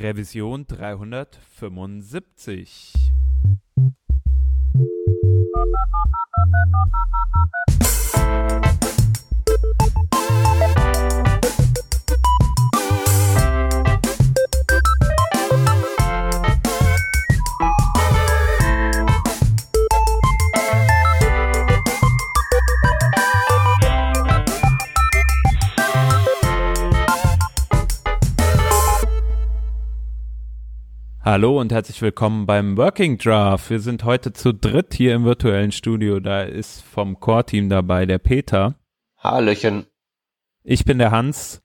Revision 375. Hallo und herzlich willkommen beim Working Draft. Wir sind heute zu dritt hier im virtuellen Studio. Da ist vom Core-Team dabei der Peter. Hallöchen. Ich bin der Hans.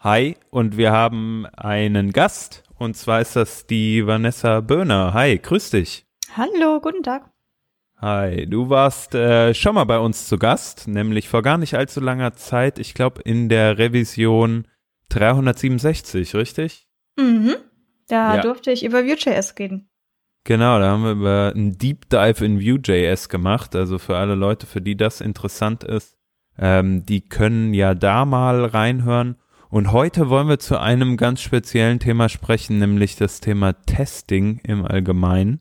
Hi. Und wir haben einen Gast. Und zwar ist das die Vanessa Böhner. Hi, grüß dich. Hallo, guten Tag. Hi, du warst äh, schon mal bei uns zu Gast, nämlich vor gar nicht allzu langer Zeit, ich glaube in der Revision 367, richtig? Mhm. Da ja. durfte ich über Vue.js reden. Genau, da haben wir über einen Deep Dive in Vue.js gemacht. Also für alle Leute, für die das interessant ist, ähm, die können ja da mal reinhören. Und heute wollen wir zu einem ganz speziellen Thema sprechen, nämlich das Thema Testing im Allgemeinen.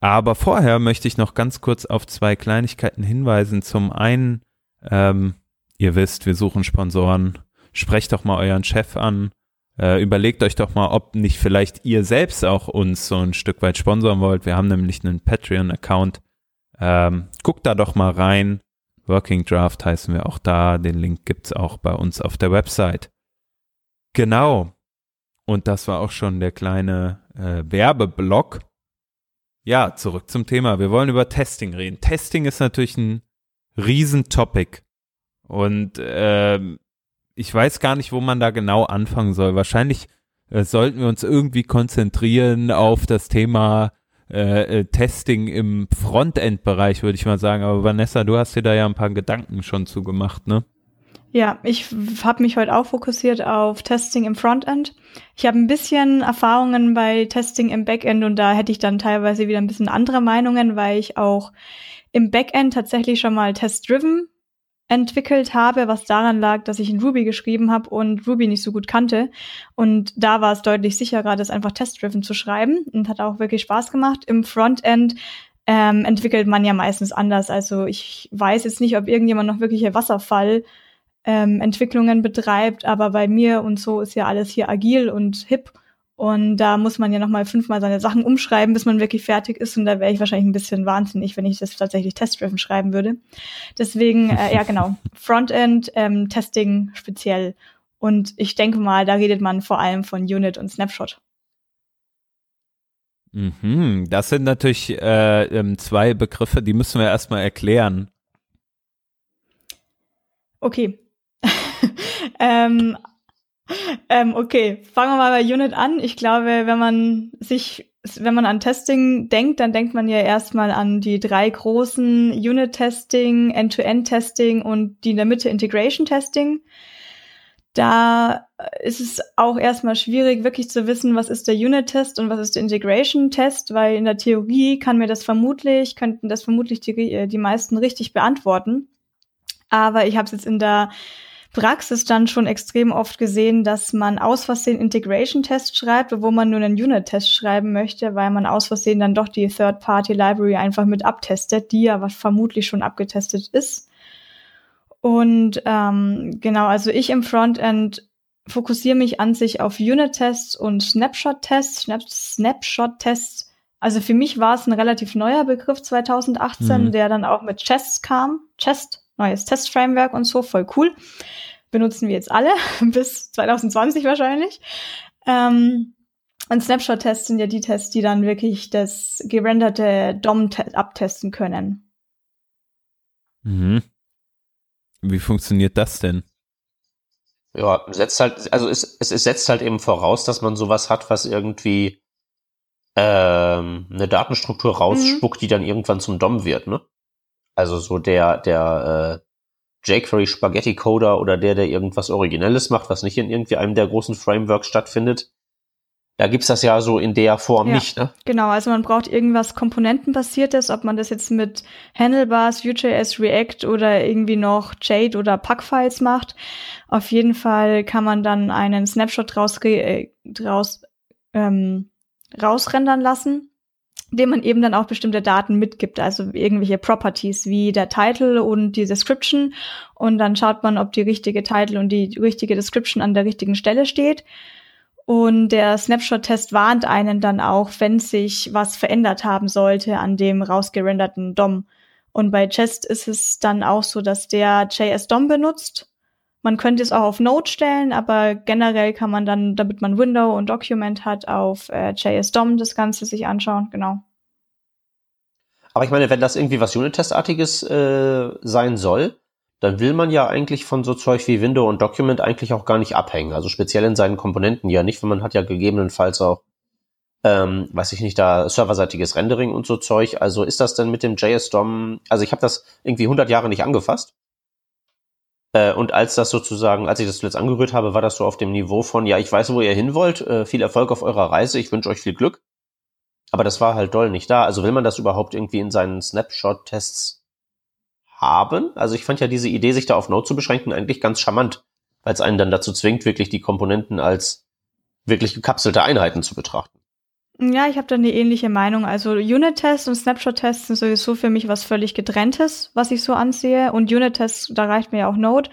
Aber vorher möchte ich noch ganz kurz auf zwei Kleinigkeiten hinweisen. Zum einen, ähm, ihr wisst, wir suchen Sponsoren. Sprecht doch mal euren Chef an äh, überlegt euch doch mal, ob nicht vielleicht ihr selbst auch uns so ein Stück weit sponsoren wollt. Wir haben nämlich einen Patreon-Account. Ähm, guckt da doch mal rein. Working Draft heißen wir auch da. Den Link gibt's auch bei uns auf der Website. Genau. Und das war auch schon der kleine äh, Werbeblock. Ja, zurück zum Thema. Wir wollen über Testing reden. Testing ist natürlich ein Riesentopic. Und ähm, ich weiß gar nicht, wo man da genau anfangen soll. Wahrscheinlich äh, sollten wir uns irgendwie konzentrieren auf das Thema äh, äh, Testing im Frontend-Bereich, würde ich mal sagen. Aber Vanessa, du hast dir da ja ein paar Gedanken schon zugemacht, ne? Ja, ich habe mich heute auch fokussiert auf Testing im Frontend. Ich habe ein bisschen Erfahrungen bei Testing im Backend und da hätte ich dann teilweise wieder ein bisschen andere Meinungen, weil ich auch im Backend tatsächlich schon mal test-driven entwickelt habe, was daran lag, dass ich in Ruby geschrieben habe und Ruby nicht so gut kannte. Und da war es deutlich sicherer, das einfach test-driven zu schreiben und hat auch wirklich Spaß gemacht. Im Frontend ähm, entwickelt man ja meistens anders. Also ich weiß jetzt nicht, ob irgendjemand noch wirkliche Wasserfall ähm, Entwicklungen betreibt, aber bei mir und so ist ja alles hier agil und hip. Und da muss man ja nochmal fünfmal seine Sachen umschreiben, bis man wirklich fertig ist. Und da wäre ich wahrscheinlich ein bisschen wahnsinnig, wenn ich das tatsächlich test-driven schreiben würde. Deswegen, äh, ja genau, Frontend, ähm, Testing speziell. Und ich denke mal, da redet man vor allem von Unit und Snapshot. Mhm, das sind natürlich äh, ähm, zwei Begriffe, die müssen wir erstmal erklären. Okay. ähm, ähm, okay, fangen wir mal bei Unit an. Ich glaube, wenn man sich, wenn man an Testing denkt, dann denkt man ja erstmal an die drei großen Unit-Testing, End-to-End-Testing und die in der Mitte Integration-Testing. Da ist es auch erstmal schwierig, wirklich zu wissen, was ist der Unit-Test und was ist der Integration-Test, weil in der Theorie kann mir das vermutlich, könnten das vermutlich die, die meisten richtig beantworten. Aber ich habe es jetzt in der Praxis dann schon extrem oft gesehen, dass man aus Versehen Integration-Test schreibt, obwohl man nur einen Unit-Test schreiben möchte, weil man aus Versehen dann doch die Third-Party-Library einfach mit abtestet, die ja was vermutlich schon abgetestet ist. Und ähm, genau, also ich im Frontend fokussiere mich an sich auf Unit-Tests und Snapshot-Tests. Snapshot-Tests, also für mich war es ein relativ neuer Begriff 2018, mhm. der dann auch mit Chest kam. Chest neues Testframework und so, voll cool. Benutzen wir jetzt alle, bis 2020 wahrscheinlich. Ähm, und Snapshot-Tests sind ja die Tests, die dann wirklich das gerenderte DOM abtesten können. Mhm. Wie funktioniert das denn? Ja, setzt halt, also es, es, es setzt halt eben voraus, dass man sowas hat, was irgendwie ähm, eine Datenstruktur rausspuckt, mhm. die dann irgendwann zum DOM wird, ne? Also so der, der äh, jQuery Spaghetti Coder oder der, der irgendwas Originelles macht, was nicht in irgendwie einem der großen Frameworks stattfindet. Da gibt's das ja so in der Form ja, nicht, ne? Genau, also man braucht irgendwas Komponentenbasiertes, ob man das jetzt mit Handlebars, Vue.js, React oder irgendwie noch Jade oder Packfiles macht. Auf jeden Fall kann man dann einen Snapshot draus, äh, draus ähm, rausrendern lassen, dem man eben dann auch bestimmte Daten mitgibt, also irgendwelche Properties wie der Title und die Description. Und dann schaut man, ob die richtige Title und die richtige Description an der richtigen Stelle steht. Und der Snapshot-Test warnt einen dann auch, wenn sich was verändert haben sollte an dem rausgerenderten DOM. Und bei Chest ist es dann auch so, dass der JS-DOM benutzt man könnte es auch auf Node stellen, aber generell kann man dann, damit man Window und Document hat, auf äh, JS-DOM das Ganze sich anschauen, genau. Aber ich meine, wenn das irgendwie was Unit-Testartiges äh, sein soll, dann will man ja eigentlich von so Zeug wie Window und Document eigentlich auch gar nicht abhängen. Also speziell in seinen Komponenten ja nicht, weil man hat ja gegebenenfalls auch, ähm, weiß ich nicht, da serverseitiges Rendering und so Zeug. Also ist das denn mit dem JS-DOM, also ich habe das irgendwie 100 Jahre nicht angefasst. Äh, und als das sozusagen, als ich das zuletzt angerührt habe, war das so auf dem Niveau von, ja, ich weiß, wo ihr hin wollt, äh, viel Erfolg auf eurer Reise, ich wünsche euch viel Glück. Aber das war halt doll nicht da. Also will man das überhaupt irgendwie in seinen Snapshot-Tests haben? Also ich fand ja diese Idee, sich da auf Node zu beschränken, eigentlich ganz charmant, weil es einen dann dazu zwingt, wirklich die Komponenten als wirklich gekapselte Einheiten zu betrachten. Ja, ich habe da eine ähnliche Meinung. Also Unit-Tests und Snapshot-Tests sind sowieso für mich was völlig getrenntes, was ich so ansehe. Und Unit-Tests, da reicht mir ja auch Node.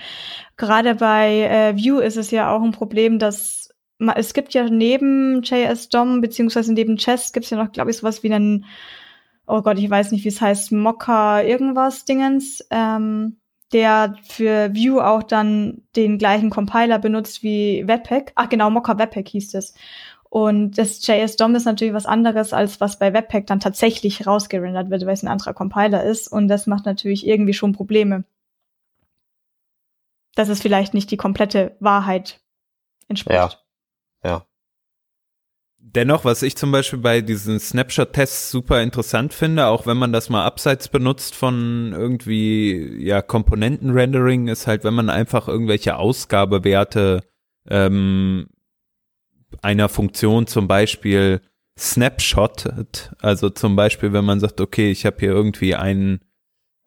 Gerade bei äh, Vue ist es ja auch ein Problem, dass es gibt ja neben JS-DOM beziehungsweise neben Chess gibt es ja noch, glaube ich, sowas wie einen, oh Gott, ich weiß nicht, wie es heißt, Mocker irgendwas Dingens, ähm, der für Vue auch dann den gleichen Compiler benutzt wie Webpack. Ach genau, Mocker Webpack hieß es. Und das JS-DOM ist natürlich was anderes, als was bei Webpack dann tatsächlich rausgerendert wird, weil es ein anderer Compiler ist. Und das macht natürlich irgendwie schon Probleme. Dass es vielleicht nicht die komplette Wahrheit entspricht. Ja. Ja. Dennoch, was ich zum Beispiel bei diesen Snapshot-Tests super interessant finde, auch wenn man das mal abseits benutzt von irgendwie ja Komponenten-Rendering, ist halt, wenn man einfach irgendwelche Ausgabewerte ähm, einer Funktion zum Beispiel snapshottet, also zum Beispiel, wenn man sagt, okay, ich habe hier irgendwie einen,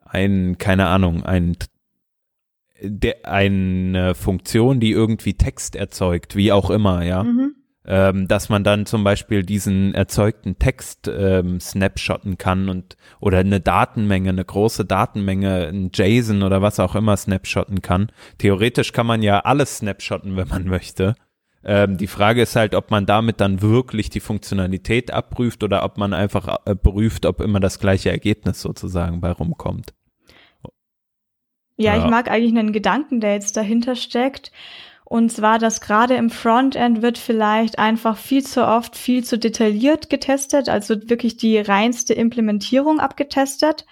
ein, keine Ahnung, ein der, eine Funktion, die irgendwie Text erzeugt, wie auch immer, ja. Mhm. Ähm, dass man dann zum Beispiel diesen erzeugten Text ähm, snapshotten kann und oder eine Datenmenge, eine große Datenmenge, ein JSON oder was auch immer snapshotten kann. Theoretisch kann man ja alles snapshotten, wenn man möchte. Ähm, die Frage ist halt, ob man damit dann wirklich die Funktionalität abprüft oder ob man einfach äh, prüft, ob immer das gleiche Ergebnis sozusagen bei rumkommt. Ja, ja, ich mag eigentlich einen Gedanken, der jetzt dahinter steckt. Und zwar, dass gerade im Frontend wird vielleicht einfach viel zu oft viel zu detailliert getestet, also wirklich die reinste Implementierung abgetestet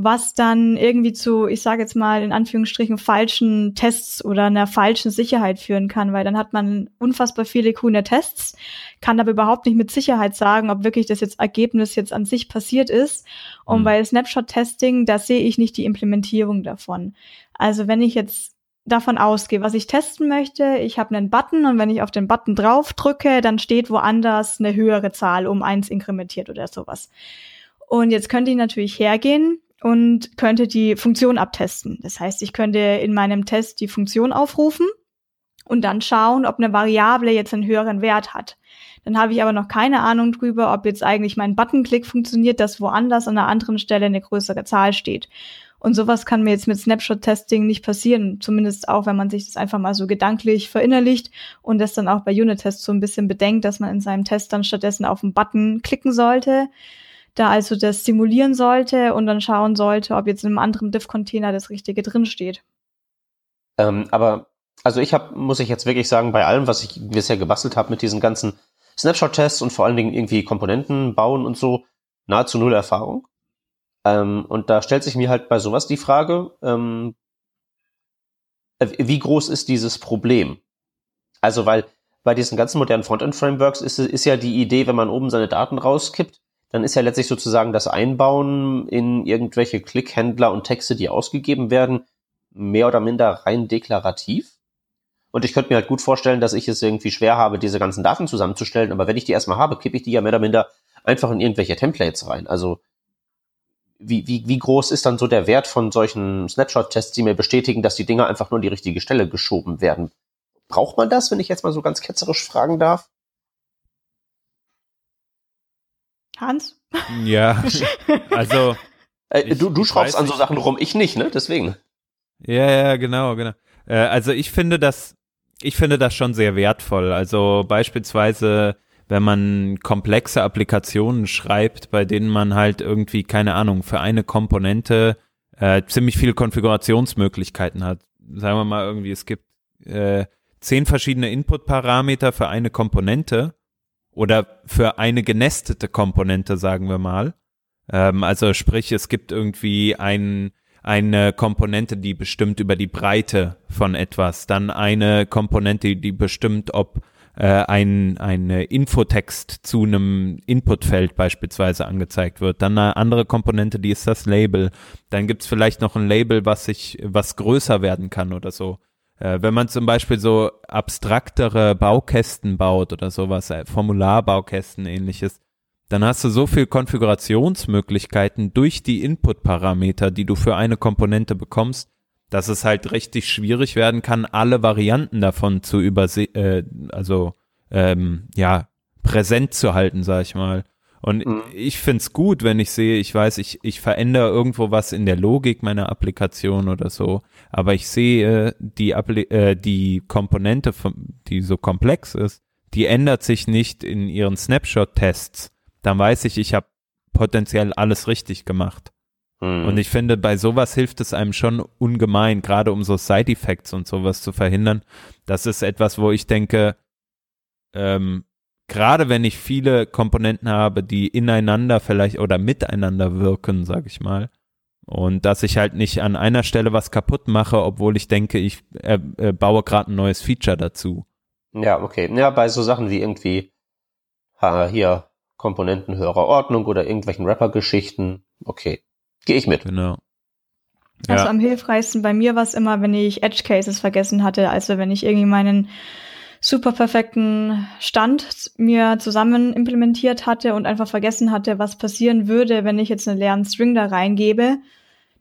was dann irgendwie zu, ich sage jetzt mal in Anführungsstrichen, falschen Tests oder einer falschen Sicherheit führen kann, weil dann hat man unfassbar viele coole Tests, kann aber überhaupt nicht mit Sicherheit sagen, ob wirklich das jetzt Ergebnis jetzt an sich passiert ist. Und mhm. bei Snapshot-Testing, da sehe ich nicht die Implementierung davon. Also wenn ich jetzt davon ausgehe, was ich testen möchte, ich habe einen Button und wenn ich auf den Button drauf drücke, dann steht woanders eine höhere Zahl um eins inkrementiert oder sowas. Und jetzt könnte ich natürlich hergehen und könnte die Funktion abtesten. Das heißt, ich könnte in meinem Test die Funktion aufrufen und dann schauen, ob eine Variable jetzt einen höheren Wert hat. Dann habe ich aber noch keine Ahnung drüber, ob jetzt eigentlich mein Buttonklick funktioniert, dass woanders an einer anderen Stelle eine größere Zahl steht. Und sowas kann mir jetzt mit Snapshot-Testing nicht passieren, zumindest auch, wenn man sich das einfach mal so gedanklich verinnerlicht und das dann auch bei Unit-Tests so ein bisschen bedenkt, dass man in seinem Test dann stattdessen auf den Button klicken sollte da also das simulieren sollte und dann schauen sollte, ob jetzt in einem anderen Diff-Container das Richtige drinsteht. Ähm, aber also ich habe, muss ich jetzt wirklich sagen, bei allem, was ich bisher gebastelt habe mit diesen ganzen Snapshot-Tests und vor allen Dingen irgendwie Komponenten bauen und so, nahezu null Erfahrung. Ähm, und da stellt sich mir halt bei sowas die Frage, ähm, äh, wie groß ist dieses Problem? Also, weil bei diesen ganzen modernen Frontend-Frameworks ist, ist ja die Idee, wenn man oben seine Daten rauskippt, dann ist ja letztlich sozusagen das Einbauen in irgendwelche Klickhändler und Texte, die ausgegeben werden, mehr oder minder rein deklarativ. Und ich könnte mir halt gut vorstellen, dass ich es irgendwie schwer habe, diese ganzen Daten zusammenzustellen, aber wenn ich die erstmal habe, kippe ich die ja mehr oder minder einfach in irgendwelche Templates rein. Also wie, wie, wie groß ist dann so der Wert von solchen Snapshot-Tests, die mir bestätigen, dass die Dinger einfach nur an die richtige Stelle geschoben werden? Braucht man das, wenn ich jetzt mal so ganz ketzerisch fragen darf? Hans? Ja, also. Äh, du du schraubst an so Sachen rum, ich nicht, ne? Deswegen. Ja, ja, genau, genau. Äh, also ich finde das, ich finde das schon sehr wertvoll. Also beispielsweise, wenn man komplexe Applikationen schreibt, bei denen man halt irgendwie, keine Ahnung, für eine Komponente äh, ziemlich viele Konfigurationsmöglichkeiten hat. Sagen wir mal irgendwie, es gibt äh, zehn verschiedene Input-Parameter für eine Komponente oder für eine genestete Komponente, sagen wir mal. Ähm, also sprich, es gibt irgendwie ein, eine Komponente, die bestimmt über die Breite von etwas, dann eine Komponente, die bestimmt, ob äh, ein, ein Infotext zu einem Inputfeld beispielsweise angezeigt wird. Dann eine andere Komponente, die ist das Label. Dann gibt's vielleicht noch ein Label, was sich, was größer werden kann oder so. Äh, wenn man zum Beispiel so abstraktere Baukästen baut oder sowas, äh, Formularbaukästen ähnliches, dann hast du so viel Konfigurationsmöglichkeiten durch die Input-Parameter, die du für eine Komponente bekommst, dass es halt richtig schwierig werden kann, alle Varianten davon zu übersehen, äh, also ähm, ja, präsent zu halten, sag ich mal. Und mhm. ich find's gut, wenn ich sehe, ich weiß, ich, ich verändere irgendwo was in der Logik meiner Applikation oder so, aber ich sehe, die, Appli äh, die Komponente, die so komplex ist, die ändert sich nicht in ihren Snapshot-Tests. Dann weiß ich, ich habe potenziell alles richtig gemacht. Mhm. Und ich finde, bei sowas hilft es einem schon ungemein, gerade um so Side-Effects und sowas zu verhindern. Das ist etwas, wo ich denke, ähm, gerade wenn ich viele Komponenten habe, die ineinander vielleicht oder miteinander wirken, sag ich mal, und dass ich halt nicht an einer Stelle was kaputt mache, obwohl ich denke, ich äh, äh, baue gerade ein neues Feature dazu. Ja, okay. Ja, bei so Sachen wie irgendwie ha, hier Komponenten höherer Ordnung oder irgendwelchen Rapper-Geschichten, okay, gehe ich mit. Genau. Also ja. am hilfreichsten bei mir war es immer, wenn ich Edge Cases vergessen hatte, also wenn ich irgendwie meinen super perfekten Stand mir zusammen implementiert hatte und einfach vergessen hatte, was passieren würde, wenn ich jetzt einen leeren String da reingebe,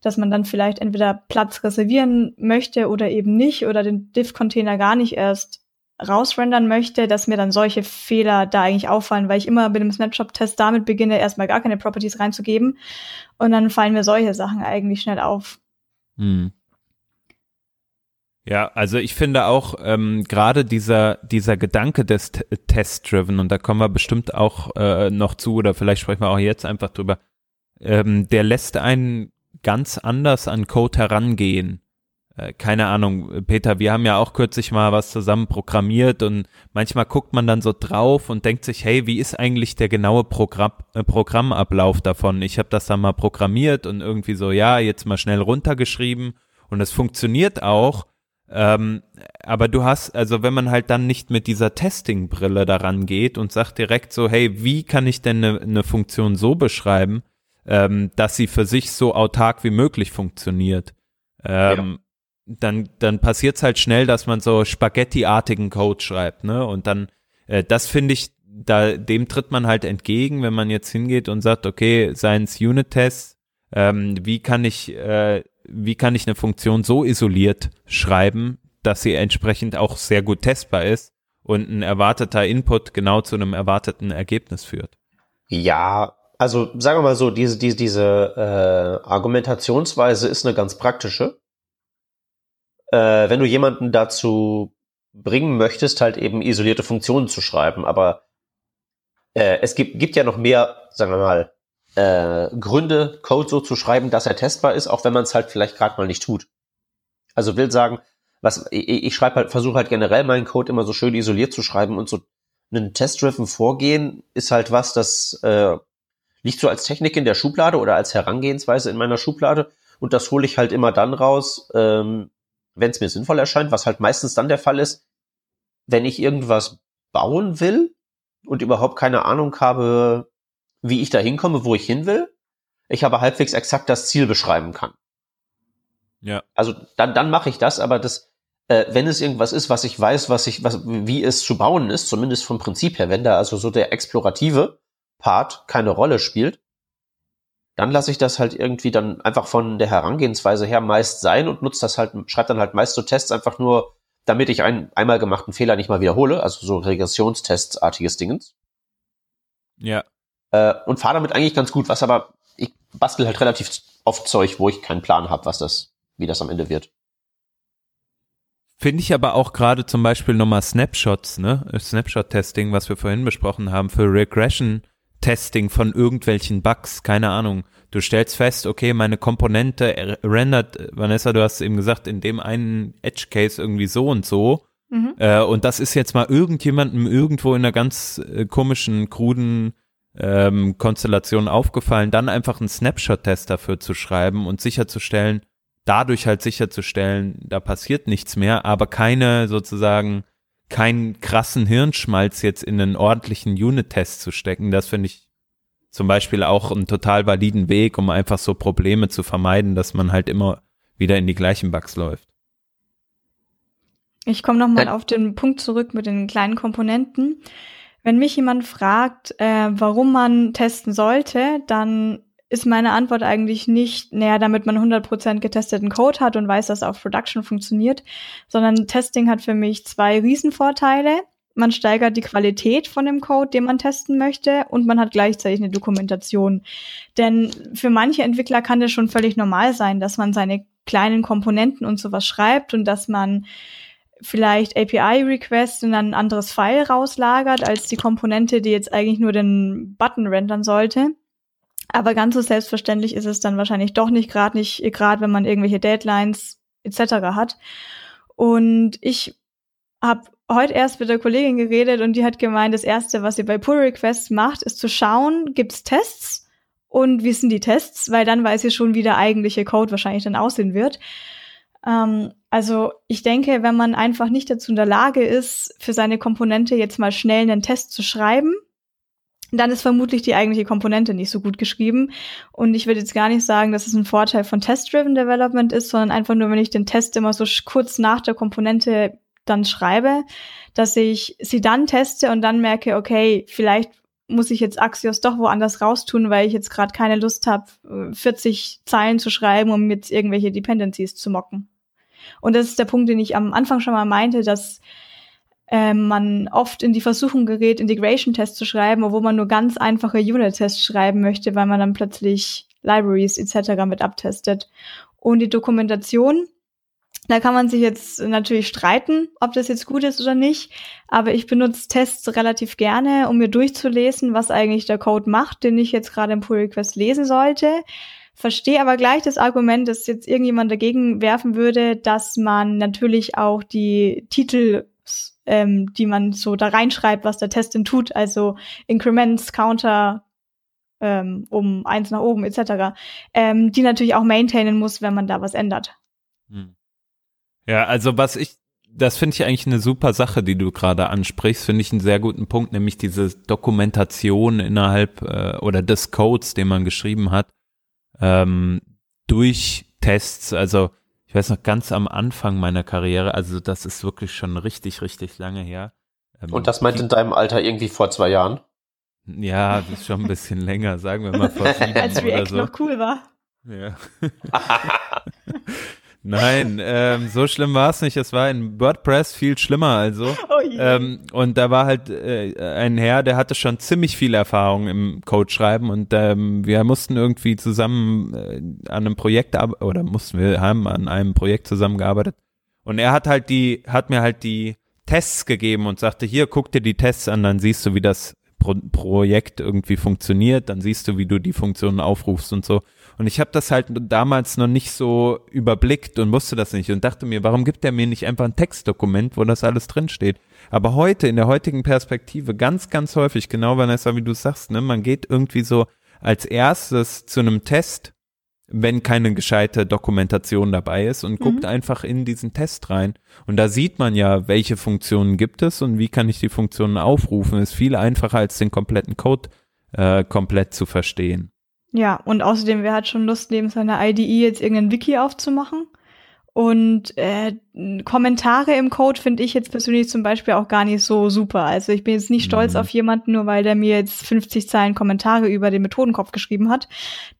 dass man dann vielleicht entweder Platz reservieren möchte oder eben nicht oder den Diff-Container gar nicht erst rausrendern möchte, dass mir dann solche Fehler da eigentlich auffallen, weil ich immer mit dem Snapshot-Test damit beginne, erstmal gar keine Properties reinzugeben und dann fallen mir solche Sachen eigentlich schnell auf. Hm. Ja, also ich finde auch ähm, gerade dieser dieser Gedanke des Test-Driven und da kommen wir bestimmt auch äh, noch zu oder vielleicht sprechen wir auch jetzt einfach drüber. Ähm, der lässt einen ganz anders an Code herangehen. Äh, keine Ahnung, Peter, wir haben ja auch kürzlich mal was zusammen programmiert und manchmal guckt man dann so drauf und denkt sich, hey, wie ist eigentlich der genaue Programm, äh, Programmablauf davon? Ich habe das dann mal programmiert und irgendwie so, ja, jetzt mal schnell runtergeschrieben und es funktioniert auch ähm, aber du hast, also wenn man halt dann nicht mit dieser Testing-Brille daran geht und sagt direkt so, hey, wie kann ich denn eine ne Funktion so beschreiben, ähm, dass sie für sich so autark wie möglich funktioniert, ähm, ja. dann, dann passiert es halt schnell, dass man so Spaghetti-artigen Code schreibt, ne? Und dann, äh, das finde ich, da, dem tritt man halt entgegen, wenn man jetzt hingeht und sagt, okay, seins Unit-Tests, ähm, wie kann ich äh, wie kann ich eine Funktion so isoliert schreiben, dass sie entsprechend auch sehr gut testbar ist und ein erwarteter Input genau zu einem erwarteten Ergebnis führt. Ja, also sagen wir mal so, diese, diese, diese äh, Argumentationsweise ist eine ganz praktische. Äh, wenn du jemanden dazu bringen möchtest, halt eben isolierte Funktionen zu schreiben, aber äh, es gibt, gibt ja noch mehr, sagen wir mal, äh, Gründe, Code so zu schreiben, dass er testbar ist, auch wenn man es halt vielleicht gerade mal nicht tut. Also will sagen, was ich, ich schreibe halt, versuche halt generell meinen Code immer so schön isoliert zu schreiben und so ein test-driven Vorgehen ist halt was, das äh, liegt so als Technik in der Schublade oder als Herangehensweise in meiner Schublade und das hole ich halt immer dann raus, ähm, wenn es mir sinnvoll erscheint, was halt meistens dann der Fall ist, wenn ich irgendwas bauen will und überhaupt keine Ahnung habe, wie ich da hinkomme, wo ich hin will, ich aber halbwegs exakt das Ziel beschreiben kann. Ja. Also dann, dann mache ich das, aber das, äh, wenn es irgendwas ist, was ich weiß, was ich, was, wie es zu bauen ist, zumindest vom Prinzip her, wenn da also so der explorative Part keine Rolle spielt, dann lasse ich das halt irgendwie dann einfach von der Herangehensweise her meist sein und nutze das halt, schreibe dann halt meist so Tests einfach nur, damit ich einen einmal gemachten Fehler nicht mal wiederhole, also so Regressionstestartiges Dingens. Ja. Äh, und fahre damit eigentlich ganz gut, was aber, ich bastel halt relativ oft Zeug, wo ich keinen Plan habe, was das, wie das am Ende wird. Finde ich aber auch gerade zum Beispiel nochmal Snapshots, ne? Snapshot-Testing, was wir vorhin besprochen haben, für Regression-Testing von irgendwelchen Bugs, keine Ahnung. Du stellst fest, okay, meine Komponente rendert, Vanessa, du hast eben gesagt, in dem einen Edge-Case irgendwie so und so. Mhm. Äh, und das ist jetzt mal irgendjemandem irgendwo in einer ganz äh, komischen, kruden ähm, Konstellation aufgefallen, dann einfach einen Snapshot-Test dafür zu schreiben und sicherzustellen, dadurch halt sicherzustellen, da passiert nichts mehr, aber keine sozusagen keinen krassen Hirnschmalz jetzt in einen ordentlichen Unit-Test zu stecken. Das finde ich zum Beispiel auch einen total validen Weg, um einfach so Probleme zu vermeiden, dass man halt immer wieder in die gleichen Bugs läuft. Ich komme nochmal auf den Punkt zurück mit den kleinen Komponenten. Wenn mich jemand fragt, äh, warum man testen sollte, dann ist meine Antwort eigentlich nicht, naja, damit man 100% getesteten Code hat und weiß, dass auf Production funktioniert, sondern Testing hat für mich zwei Riesenvorteile. Man steigert die Qualität von dem Code, den man testen möchte, und man hat gleichzeitig eine Dokumentation. Denn für manche Entwickler kann das schon völlig normal sein, dass man seine kleinen Komponenten und sowas schreibt und dass man vielleicht API-Request in ein anderes File rauslagert als die Komponente, die jetzt eigentlich nur den Button rendern sollte. Aber ganz so selbstverständlich ist es dann wahrscheinlich doch nicht, gerade nicht, gerade wenn man irgendwelche Deadlines etc. hat. Und ich habe heute erst mit der Kollegin geredet und die hat gemeint, das erste, was sie bei Pull Requests macht, ist zu schauen, gibt's Tests und wie sind die Tests, weil dann weiß sie schon, wie der eigentliche Code wahrscheinlich dann aussehen wird. Ähm, also ich denke, wenn man einfach nicht dazu in der Lage ist, für seine Komponente jetzt mal schnell einen Test zu schreiben, dann ist vermutlich die eigentliche Komponente nicht so gut geschrieben. Und ich würde jetzt gar nicht sagen, dass es ein Vorteil von Test-Driven Development ist, sondern einfach nur, wenn ich den Test immer so kurz nach der Komponente dann schreibe, dass ich sie dann teste und dann merke, okay, vielleicht muss ich jetzt Axios doch woanders raustun, weil ich jetzt gerade keine Lust habe, 40 Zeilen zu schreiben, um jetzt irgendwelche Dependencies zu mocken. Und das ist der Punkt, den ich am Anfang schon mal meinte, dass äh, man oft in die Versuchung gerät, Integration-Tests zu schreiben, obwohl man nur ganz einfache Unit-Tests schreiben möchte, weil man dann plötzlich Libraries etc. mit abtestet. Und die Dokumentation, da kann man sich jetzt natürlich streiten, ob das jetzt gut ist oder nicht, aber ich benutze Tests relativ gerne, um mir durchzulesen, was eigentlich der Code macht, den ich jetzt gerade im Pull Request lesen sollte. Verstehe aber gleich das Argument, dass jetzt irgendjemand dagegen werfen würde, dass man natürlich auch die Titel ähm, die man so da reinschreibt, was der Test denn tut, also Increments, Counter, ähm, um eins nach oben etc., ähm, die natürlich auch maintainen muss, wenn man da was ändert. Hm. Ja, also was ich, das finde ich eigentlich eine super Sache, die du gerade ansprichst, finde ich einen sehr guten Punkt, nämlich diese Dokumentation innerhalb äh, oder des Codes, den man geschrieben hat, ähm, durch Tests, also ich weiß noch ganz am Anfang meiner Karriere, also das ist wirklich schon richtig, richtig lange her. Ähm, Und das meint in deinem Alter irgendwie vor zwei Jahren? Ja, das ist schon ein bisschen länger, sagen wir mal vor sieben Als React so. noch cool war. Ja. Nein, ähm, so schlimm war es nicht. Es war in WordPress viel schlimmer also. Oh ähm, und da war halt äh, ein Herr, der hatte schon ziemlich viel Erfahrung im Codeschreiben und ähm, wir mussten irgendwie zusammen äh, an einem Projekt oder mussten wir haben an einem Projekt zusammengearbeitet. Und er hat halt die, hat mir halt die Tests gegeben und sagte, hier, guck dir die Tests an, dann siehst du, wie das Pro Projekt irgendwie funktioniert, dann siehst du, wie du die Funktionen aufrufst und so. Und ich habe das halt damals noch nicht so überblickt und wusste das nicht und dachte mir, warum gibt er mir nicht einfach ein Textdokument, wo das alles drinsteht? Aber heute, in der heutigen Perspektive, ganz, ganz häufig, genau Vanessa, wie du sagst, ne, man geht irgendwie so als erstes zu einem Test, wenn keine gescheite Dokumentation dabei ist und mhm. guckt einfach in diesen Test rein. Und da sieht man ja, welche Funktionen gibt es und wie kann ich die Funktionen aufrufen. Ist viel einfacher als den kompletten Code äh, komplett zu verstehen. Ja, und außerdem, wer hat schon Lust, neben seiner IDE jetzt irgendein Wiki aufzumachen? Und äh, Kommentare im Code finde ich jetzt persönlich zum Beispiel auch gar nicht so super. Also ich bin jetzt nicht stolz mhm. auf jemanden, nur weil der mir jetzt 50 Zeilen Kommentare über den Methodenkopf geschrieben hat,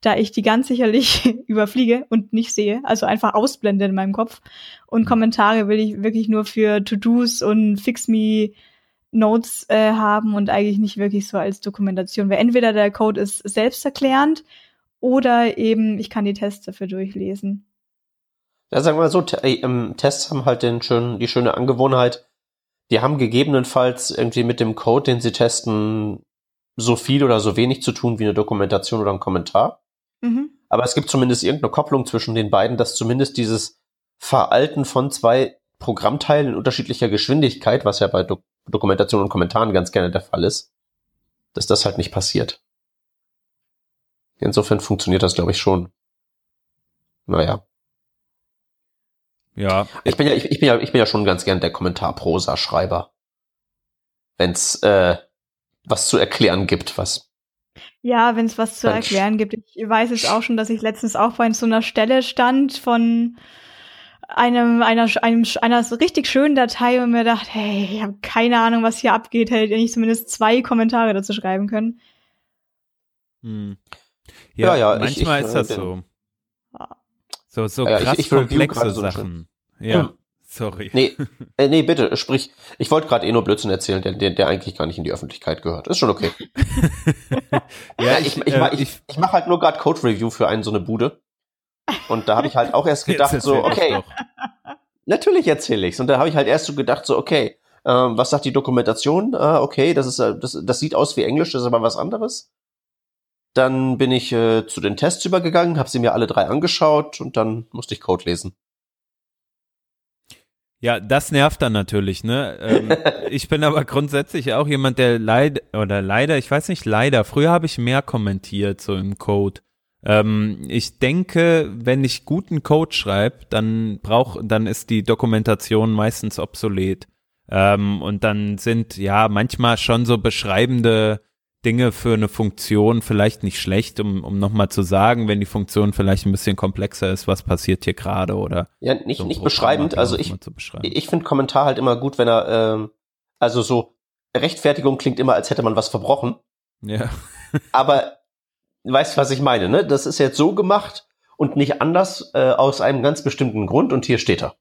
da ich die ganz sicherlich überfliege und nicht sehe, also einfach ausblende in meinem Kopf. Und. Kommentare will ich wirklich nur für To-Dos und Fix Me Notes äh, haben und eigentlich nicht wirklich so als Dokumentation. Weil entweder der Code ist selbsterklärend oder eben ich kann die Tests dafür durchlesen. Ja, sagen wir mal so, ähm, Tests haben halt den schönen, die schöne Angewohnheit, die haben gegebenenfalls irgendwie mit dem Code, den sie testen, so viel oder so wenig zu tun wie eine Dokumentation oder ein Kommentar. Mhm. Aber es gibt zumindest irgendeine Kopplung zwischen den beiden, dass zumindest dieses Veralten von zwei Programmteilen in unterschiedlicher Geschwindigkeit, was ja bei Do Dokumentation und Kommentaren ganz gerne der Fall ist, dass das halt nicht passiert. Insofern funktioniert das, glaube ich, schon. Naja. Ja. Ich bin ja, ich, ich bin ja, ich bin ja schon ganz gern der Kommentarprosa-Schreiber. Wenn's äh, was zu erklären gibt, was. Ja, wenn es was zu erklären gibt. Ich weiß es auch schon, dass ich letztens auch bei so einer Stelle stand von einem, einer, einem, einer so richtig schönen Datei und mir dachte, hey, ich habe keine Ahnung, was hier abgeht, hätte ich zumindest zwei Kommentare dazu schreiben können. Hm. Ja, ja, ja, manchmal ich, ich, ist das äh, so. So, so ja, krass ich, komplexe Sachen. So ja, hm. sorry. Nee, äh, nee, bitte, sprich, ich wollte gerade eh nur Blödsinn erzählen, der, der, der eigentlich gar nicht in die Öffentlichkeit gehört. Ist schon okay. ja, ich, ich, äh, ich, ich, ich mache halt nur gerade Code-Review für einen so eine Bude. Und da habe ich halt auch erst gedacht, so, okay, natürlich erzähle ich's. Und da habe ich halt erst so gedacht, so, okay, ähm, was sagt die Dokumentation? Ah, okay, das ist, äh, das, das sieht aus wie Englisch, das ist aber was anderes. Dann bin ich äh, zu den Tests übergegangen, habe sie mir alle drei angeschaut und dann musste ich Code lesen. Ja, das nervt dann natürlich, ne? Ähm, ich bin aber grundsätzlich auch jemand, der leider, oder leider, ich weiß nicht, leider, früher habe ich mehr kommentiert so im Code. Ähm, ich denke, wenn ich guten Code schreibe, dann brauch, dann ist die Dokumentation meistens obsolet. Ähm, und dann sind ja manchmal schon so beschreibende Dinge für eine Funktion vielleicht nicht schlecht, um, um nochmal zu sagen, wenn die Funktion vielleicht ein bisschen komplexer ist, was passiert hier gerade oder. Ja, nicht, so nicht beschreibend. Also ich, ich finde Kommentar halt immer gut, wenn er, ähm, also so Rechtfertigung klingt immer, als hätte man was verbrochen. Ja. aber weißt, was ich meine, ne? Das ist jetzt so gemacht und nicht anders äh, aus einem ganz bestimmten Grund und hier steht er.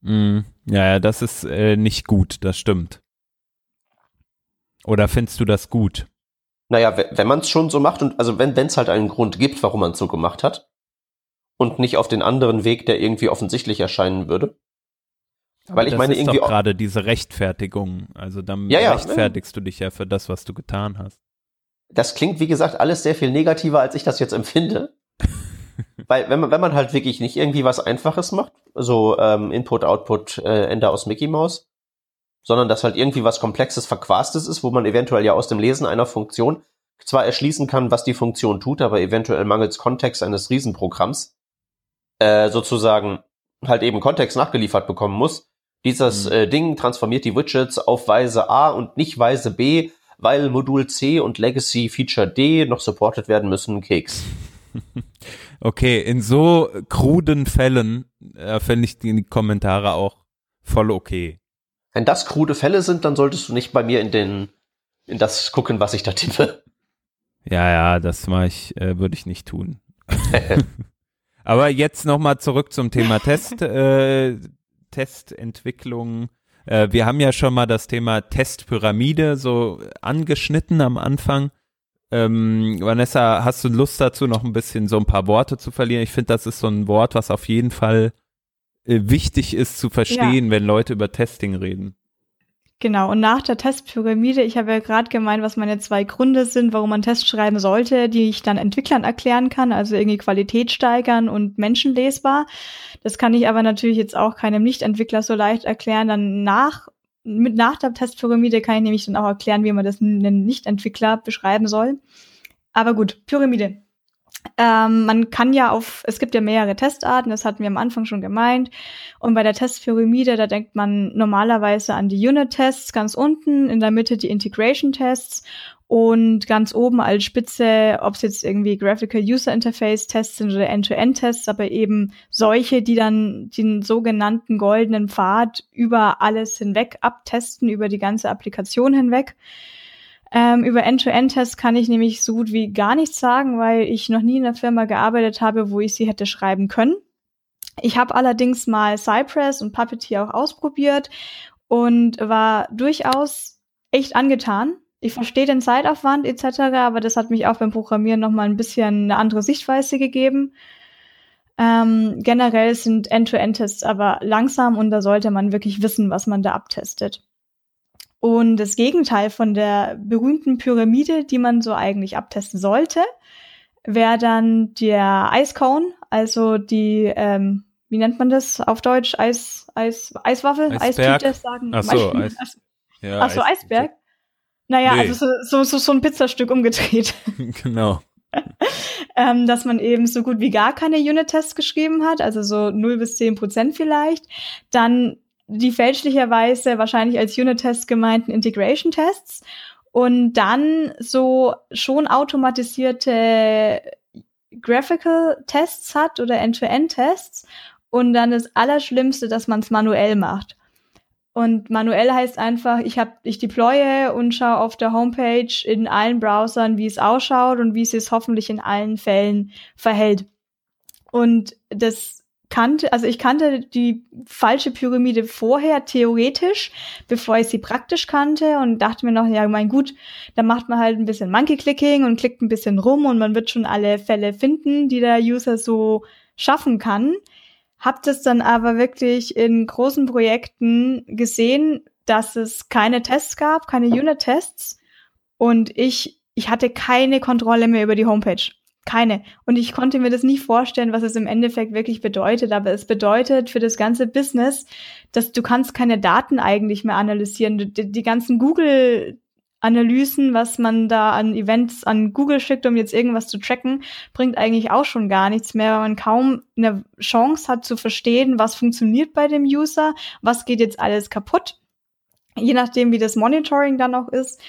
Mm, ja, ja, das ist äh, nicht gut, das stimmt. Oder findest du das gut? Naja, wenn man es schon so macht und also wenn es halt einen Grund gibt, warum man es so gemacht hat und nicht auf den anderen Weg, der irgendwie offensichtlich erscheinen würde. Aber Weil ich das meine ist irgendwie gerade diese Rechtfertigung, also dann ja, ja, rechtfertigst ja. du dich ja für das, was du getan hast. Das klingt wie gesagt alles sehr viel negativer, als ich das jetzt empfinde. Weil wenn man wenn man halt wirklich nicht irgendwie was Einfaches macht, so ähm, Input Output äh, Ende aus Mickey Mouse, sondern dass halt irgendwie was Komplexes, Verquastes ist, wo man eventuell ja aus dem Lesen einer Funktion zwar erschließen kann, was die Funktion tut, aber eventuell mangels Kontext eines Riesenprogramms äh, sozusagen halt eben Kontext nachgeliefert bekommen muss. Dieses mhm. äh, Ding transformiert die Widgets auf Weise A und nicht Weise B, weil Modul C und Legacy Feature D noch supported werden müssen, Keks. Okay, in so kruden Fällen äh, finde ich die Kommentare auch voll okay. Wenn das krude Fälle sind, dann solltest du nicht bei mir in den, in das gucken, was ich da tippe. Ja, ja, das mache ich, äh, würde ich nicht tun. Aber jetzt nochmal zurück zum Thema Test, äh, Testentwicklung. Äh, wir haben ja schon mal das Thema Testpyramide so angeschnitten am Anfang. Ähm, Vanessa, hast du Lust dazu, noch ein bisschen so ein paar Worte zu verlieren? Ich finde, das ist so ein Wort, was auf jeden Fall äh, wichtig ist zu verstehen, ja. wenn Leute über Testing reden. Genau, und nach der Testpyramide, ich habe ja gerade gemeint, was meine zwei Gründe sind, warum man Tests schreiben sollte, die ich dann Entwicklern erklären kann, also irgendwie Qualität steigern und menschenlesbar. Das kann ich aber natürlich jetzt auch keinem Nicht-Entwickler so leicht erklären. Dann nach, mit nach der Testpyramide kann ich nämlich dann auch erklären, wie man das einem Nicht-Entwickler beschreiben soll. Aber gut, Pyramide. Ähm, man kann ja auf, es gibt ja mehrere Testarten, das hatten wir am Anfang schon gemeint. Und bei der Testpyramide, da denkt man normalerweise an die Unit-Tests ganz unten, in der Mitte die Integration-Tests und ganz oben als Spitze, ob es jetzt irgendwie Graphical User Interface Tests sind oder End-to-End-Tests, aber eben solche, die dann den sogenannten goldenen Pfad über alles hinweg abtesten, über die ganze Applikation hinweg. Ähm, über End-to-End-Tests kann ich nämlich so gut wie gar nichts sagen, weil ich noch nie in einer Firma gearbeitet habe, wo ich sie hätte schreiben können. Ich habe allerdings mal Cypress und Puppeteer auch ausprobiert und war durchaus echt angetan. Ich verstehe den Zeitaufwand etc., aber das hat mich auch beim Programmieren nochmal ein bisschen eine andere Sichtweise gegeben. Ähm, generell sind End-to-End-Tests aber langsam und da sollte man wirklich wissen, was man da abtestet. Und das Gegenteil von der berühmten Pyramide, die man so eigentlich abtesten sollte, wäre dann der Ice Cone, also die, ähm, wie nennt man das auf Deutsch? Eis, Eis, Eiswaffel? Eistüte sagen. Ach so, Eis, ja, Ach so, Eisberg. Naja, nee. also so, so, so, so ein Pizzastück umgedreht. genau. ähm, dass man eben so gut wie gar keine Unit-Tests geschrieben hat, also so 0 bis 10 Prozent vielleicht. Dann die fälschlicherweise wahrscheinlich als Unit-Tests gemeinten Integration-Tests und dann so schon automatisierte Graphical Tests hat oder End-to-End-Tests und dann das Allerschlimmste, dass man es manuell macht. Und manuell heißt einfach, ich hab, ich deploye und schaue auf der Homepage in allen Browsern, wie es ausschaut und wie es sich hoffentlich in allen Fällen verhält. Und das kannte, also ich kannte die falsche Pyramide vorher theoretisch, bevor ich sie praktisch kannte und dachte mir noch, ja, mein gut, dann macht man halt ein bisschen Monkey-Clicking und klickt ein bisschen rum und man wird schon alle Fälle finden, die der User so schaffen kann. Hab das dann aber wirklich in großen Projekten gesehen, dass es keine Tests gab, keine Unit-Tests und ich, ich hatte keine Kontrolle mehr über die Homepage. Keine. Und ich konnte mir das nicht vorstellen, was es im Endeffekt wirklich bedeutet. Aber es bedeutet für das ganze Business, dass du kannst keine Daten eigentlich mehr analysieren. Die, die ganzen Google Analysen, was man da an Events an Google schickt, um jetzt irgendwas zu tracken, bringt eigentlich auch schon gar nichts mehr, weil man kaum eine Chance hat zu verstehen, was funktioniert bei dem User, was geht jetzt alles kaputt. Je nachdem, wie das Monitoring dann auch ist.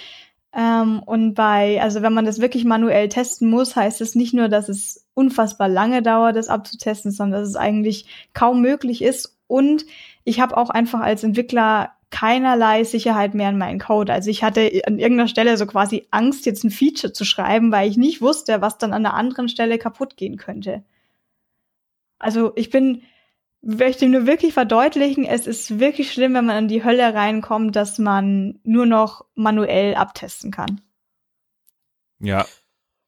Ähm, und bei, also wenn man das wirklich manuell testen muss, heißt es nicht nur, dass es unfassbar lange dauert, das abzutesten, sondern dass es eigentlich kaum möglich ist. Und ich habe auch einfach als Entwickler keinerlei Sicherheit mehr in meinen Code. Also ich hatte an irgendeiner Stelle so quasi Angst, jetzt ein Feature zu schreiben, weil ich nicht wusste, was dann an einer anderen Stelle kaputt gehen könnte. Also ich bin möchte nur wirklich verdeutlichen, es ist wirklich schlimm, wenn man in die Hölle reinkommt, dass man nur noch manuell abtesten kann. Ja.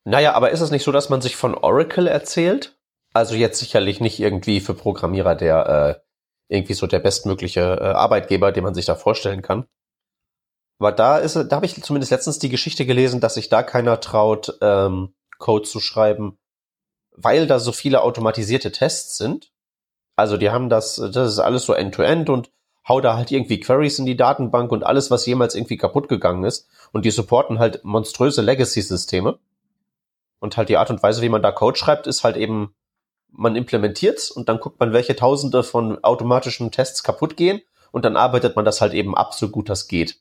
Naja, aber ist es nicht so, dass man sich von Oracle erzählt? Also jetzt sicherlich nicht irgendwie für Programmierer der äh, irgendwie so der bestmögliche äh, Arbeitgeber, den man sich da vorstellen kann. Aber da ist, da habe ich zumindest letztens die Geschichte gelesen, dass sich da keiner traut, ähm, Code zu schreiben, weil da so viele automatisierte Tests sind also die haben das, das ist alles so end-to-end -End und hau da halt irgendwie Queries in die Datenbank und alles, was jemals irgendwie kaputt gegangen ist. Und die supporten halt monströse Legacy-Systeme. Und halt die Art und Weise, wie man da Code schreibt, ist halt eben, man implementiert's und dann guckt man, welche Tausende von automatischen Tests kaputt gehen und dann arbeitet man das halt eben ab, so gut das geht.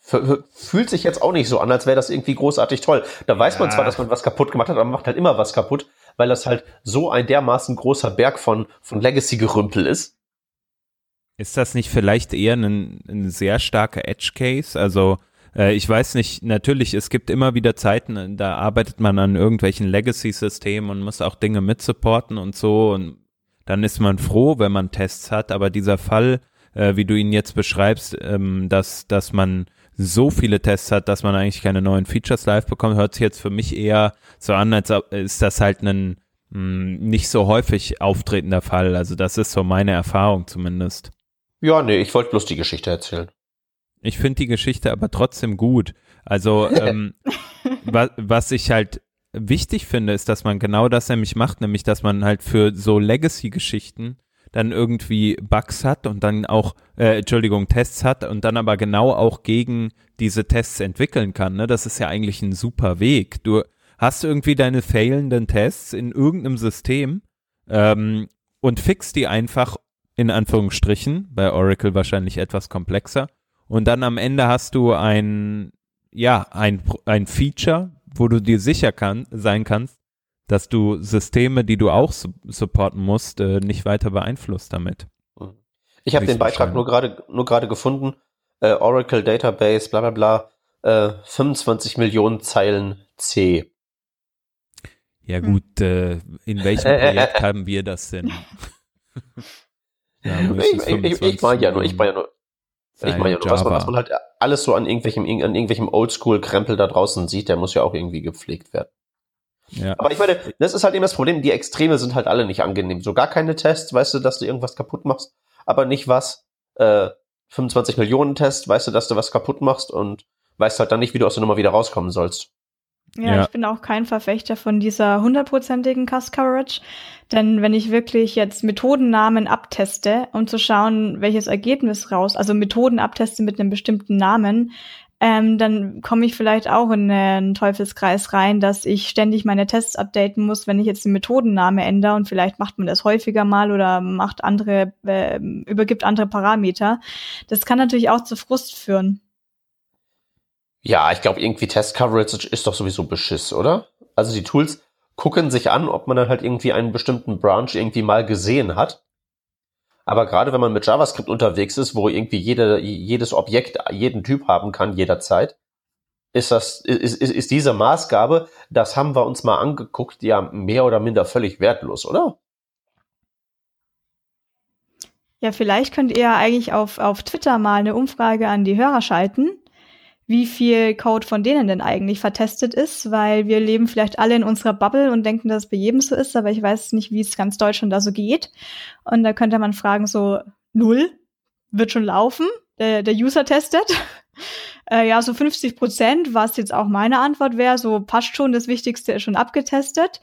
Fühlt sich jetzt auch nicht so an, als wäre das irgendwie großartig toll. Da weiß ja. man zwar, dass man was kaputt gemacht hat, aber man macht halt immer was kaputt weil das halt so ein dermaßen großer Berg von, von Legacy-Gerümpel ist. Ist das nicht vielleicht eher ein, ein sehr starker Edge-Case? Also, äh, ich weiß nicht, natürlich, es gibt immer wieder Zeiten, da arbeitet man an irgendwelchen Legacy-Systemen und muss auch Dinge mitsupporten und so und dann ist man froh, wenn man Tests hat, aber dieser Fall, äh, wie du ihn jetzt beschreibst, ähm, dass, dass man so viele Tests hat, dass man eigentlich keine neuen Features live bekommt, hört sich jetzt für mich eher so an, als ist das halt ein mh, hm, nicht so häufig auftretender Fall. Also das ist so meine Erfahrung zumindest. Ja, nee, ich wollte bloß die Geschichte erzählen. Ich finde die Geschichte aber trotzdem gut. Also ähm, was, was ich halt wichtig finde, ist, dass man genau das nämlich macht, nämlich dass man halt für so Legacy-Geschichten dann irgendwie Bugs hat und dann auch, äh, Entschuldigung, Tests hat und dann aber genau auch gegen diese Tests entwickeln kann. Ne? Das ist ja eigentlich ein super Weg. Du hast irgendwie deine failenden Tests in irgendeinem System ähm, und fix die einfach in Anführungsstrichen, bei Oracle wahrscheinlich etwas komplexer. Und dann am Ende hast du ein, ja, ein, ein Feature, wo du dir sicher kann, sein kannst, dass du Systeme, die du auch su supporten musst, äh, nicht weiter beeinflusst damit. Ich habe den Beitrag nur gerade nur gerade gefunden. Äh, Oracle Database, bla bla bla, äh, 25 Millionen Zeilen C. Ja gut, äh, in welchem Projekt haben wir das denn? Ja, ich, ich, ich, ich meine ja nur, ich meine ja nur, ich meine ja nur, was man, was man halt alles so an irgendwelchem, an irgendwelchem Oldschool-Krempel da draußen sieht, der muss ja auch irgendwie gepflegt werden. Ja. Aber ich meine, das ist halt eben das Problem, die Extreme sind halt alle nicht angenehm. So gar keine Tests, weißt du, dass du irgendwas kaputt machst, aber nicht was. Äh, 25 Millionen Tests, weißt du, dass du was kaputt machst und weißt halt dann nicht, wie du aus der Nummer wieder rauskommen sollst. Ja, ja, ich bin auch kein Verfechter von dieser hundertprozentigen Cast Coverage. Denn wenn ich wirklich jetzt Methodennamen abteste, um zu schauen, welches Ergebnis raus, also Methoden abteste mit einem bestimmten Namen, ähm, dann komme ich vielleicht auch in einen Teufelskreis rein, dass ich ständig meine Tests updaten muss, wenn ich jetzt den Methodenname ändere und vielleicht macht man das häufiger mal oder macht andere, äh, übergibt andere Parameter. Das kann natürlich auch zu Frust führen. Ja, ich glaube, irgendwie Test-Coverage ist doch sowieso Beschiss, oder? Also die Tools gucken sich an, ob man dann halt irgendwie einen bestimmten Branch irgendwie mal gesehen hat. Aber gerade wenn man mit JavaScript unterwegs ist, wo irgendwie jede, jedes Objekt jeden Typ haben kann, jederzeit, ist das, ist, ist, ist diese Maßgabe, das haben wir uns mal angeguckt, ja mehr oder minder völlig wertlos, oder? Ja, vielleicht könnt ihr eigentlich auf, auf Twitter mal eine Umfrage an die Hörer schalten wie viel Code von denen denn eigentlich vertestet ist, weil wir leben vielleicht alle in unserer Bubble und denken, dass es bei jedem so ist, aber ich weiß nicht, wie es ganz Deutschland da so geht. Und da könnte man fragen, so null wird schon laufen, der, der User testet. äh, ja, so 50 Prozent, was jetzt auch meine Antwort wäre, so passt schon, das Wichtigste ist schon abgetestet.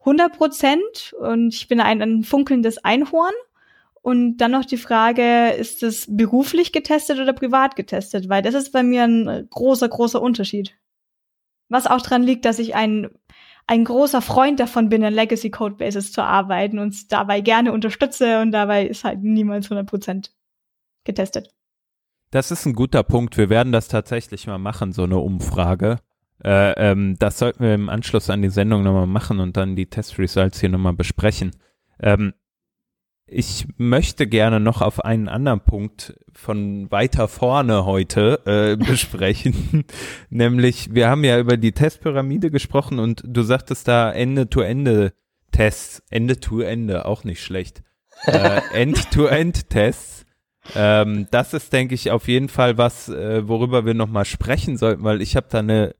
100 Prozent und ich bin ein, ein funkelndes Einhorn und dann noch die Frage, ist es beruflich getestet oder privat getestet? Weil das ist bei mir ein großer, großer Unterschied. Was auch dran liegt, dass ich ein, ein großer Freund davon bin, in Legacy Codebases zu arbeiten und dabei gerne unterstütze und dabei ist halt niemals 100% getestet. Das ist ein guter Punkt. Wir werden das tatsächlich mal machen, so eine Umfrage. Äh, ähm, das sollten wir im Anschluss an die Sendung nochmal machen und dann die Testresults hier nochmal besprechen. Ähm, ich möchte gerne noch auf einen anderen Punkt von weiter vorne heute äh, besprechen, nämlich wir haben ja über die Testpyramide gesprochen und du sagtest da Ende-to-Ende-Tests, Ende-to-Ende, auch nicht schlecht, äh, End-to-End-Tests. Ähm, das ist, denke ich, auf jeden Fall was, äh, worüber wir noch mal sprechen sollten, weil ich habe da eine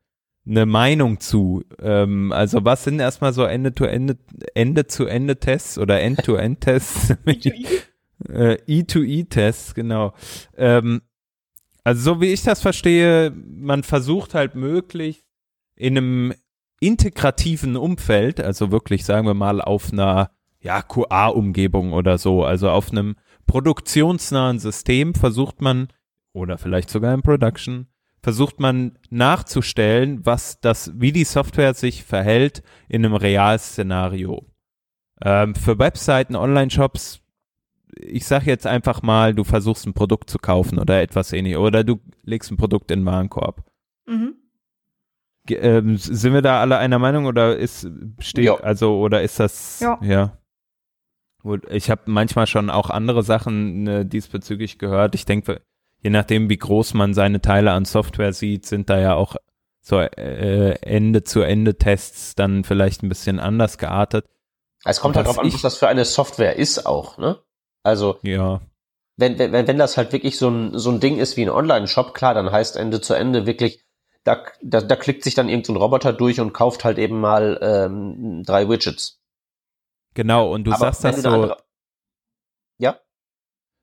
eine Meinung zu. Ähm, also was sind erstmal so Ende-to-Ende, Ende-zu-Ende-Tests oder End-to-End-Tests? E-to-E-Tests, genau. Ähm, also so wie ich das verstehe, man versucht halt möglichst in einem integrativen Umfeld, also wirklich sagen wir mal auf einer ja, QA-Umgebung oder so, also auf einem produktionsnahen System versucht man oder vielleicht sogar im Production versucht man nachzustellen, was das, wie die Software sich verhält in einem Realszenario. Ähm, für Webseiten, Online-Shops, ich sag jetzt einfach mal, du versuchst ein Produkt zu kaufen oder etwas ähnliches oder du legst ein Produkt in den Warenkorb. Mhm. Ähm, sind wir da alle einer Meinung oder ist steht also oder ist das ja, ja. Gut, ich habe manchmal schon auch andere Sachen äh, diesbezüglich gehört. Ich denke, je nachdem, wie groß man seine Teile an Software sieht, sind da ja auch so äh, Ende-zu-Ende-Tests dann vielleicht ein bisschen anders geartet. Es kommt halt darauf an, was das für eine Software ist auch, ne? Also, ja. wenn, wenn, wenn das halt wirklich so ein, so ein Ding ist wie ein Online-Shop, klar, dann heißt Ende zu Ende wirklich, da, da, da klickt sich dann irgendein so Roboter durch und kauft halt eben mal ähm, drei Widgets. Genau, und du Aber sagst das so. Ja?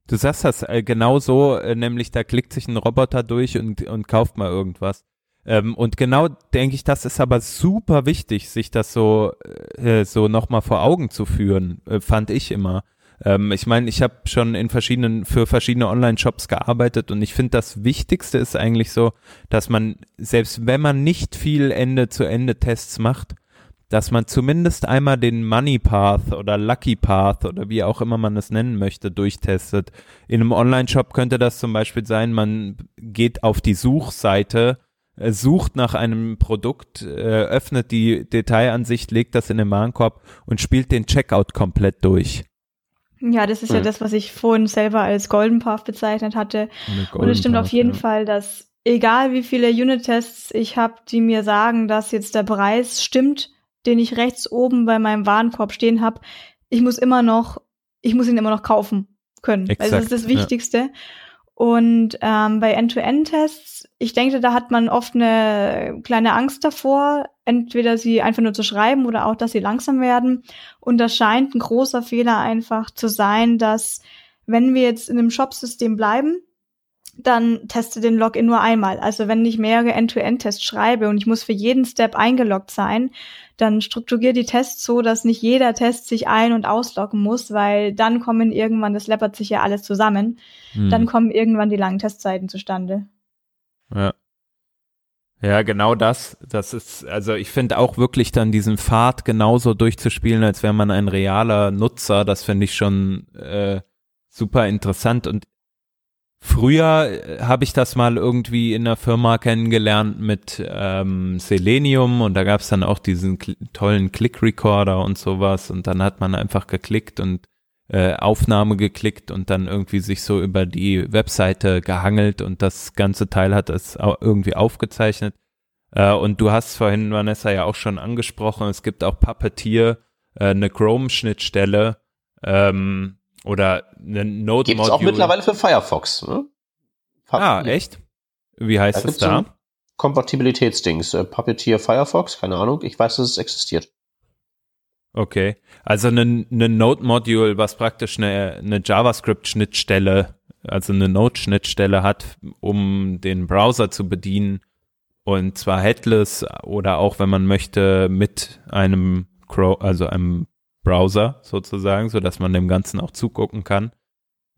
Du sagst das äh, genau so, äh, nämlich da klickt sich ein Roboter durch und, und kauft mal irgendwas. Ähm, und genau denke ich, das ist aber super wichtig, sich das so, äh, so nochmal vor Augen zu führen, äh, fand ich immer. Ähm, ich meine, ich habe schon in verschiedenen, für verschiedene Online-Shops gearbeitet und ich finde, das Wichtigste ist eigentlich so, dass man, selbst wenn man nicht viel Ende-zu-Ende-Tests macht, dass man zumindest einmal den Money Path oder Lucky Path oder wie auch immer man es nennen möchte, durchtestet. In einem Online-Shop könnte das zum Beispiel sein, man geht auf die Suchseite, äh, sucht nach einem Produkt, äh, öffnet die Detailansicht, legt das in den Warenkorb und spielt den Checkout komplett durch. Ja, das ist ja das, was ich vorhin selber als Golden Path bezeichnet hatte. Und es stimmt Path, auf jeden ja. Fall, dass egal wie viele Unit-Tests ich habe, die mir sagen, dass jetzt der Preis stimmt, den ich rechts oben bei meinem Warenkorb stehen habe, ich muss immer noch, ich muss ihn immer noch kaufen. können. Exakt, also das ist das Wichtigste. Ja. Und ähm, bei End-to-End-Tests, ich denke, da hat man oft eine kleine Angst davor, entweder sie einfach nur zu schreiben oder auch, dass sie langsam werden. Und das scheint ein großer Fehler einfach zu sein, dass wenn wir jetzt in einem Shop-System bleiben, dann teste den Login nur einmal. Also wenn ich mehrere End-to-End-Tests schreibe und ich muss für jeden Step eingeloggt sein, dann strukturiere die Tests so, dass nicht jeder Test sich ein- und ausloggen muss, weil dann kommen irgendwann, das läppert sich ja alles zusammen, hm. dann kommen irgendwann die langen Testzeiten zustande. Ja. Ja, genau das. Das ist, also ich finde auch wirklich dann diesen Pfad genauso durchzuspielen, als wäre man ein realer Nutzer. Das finde ich schon äh, super interessant. Und Früher äh, habe ich das mal irgendwie in der Firma kennengelernt mit ähm, Selenium und da gab es dann auch diesen tollen Click-Recorder und sowas und dann hat man einfach geklickt und äh, Aufnahme geklickt und dann irgendwie sich so über die Webseite gehangelt und das ganze Teil hat es irgendwie aufgezeichnet. Äh, und du hast vorhin, Vanessa, ja auch schon angesprochen, es gibt auch Puppeteer, äh, eine Chrome-Schnittstelle, ähm, oder eine Node Gibt's auch mittlerweile für Firefox. Ne? Ah, echt? Wie heißt da das da? Kompatibilitätsdings. Äh, Puppeteer Firefox, keine Ahnung. Ich weiß, dass es existiert. Okay. Also eine, eine Node-Module, was praktisch eine, eine JavaScript-Schnittstelle, also eine Node-Schnittstelle hat, um den Browser zu bedienen. Und zwar headless oder auch, wenn man möchte, mit einem Crow, also einem Browser sozusagen, so dass man dem Ganzen auch zugucken kann.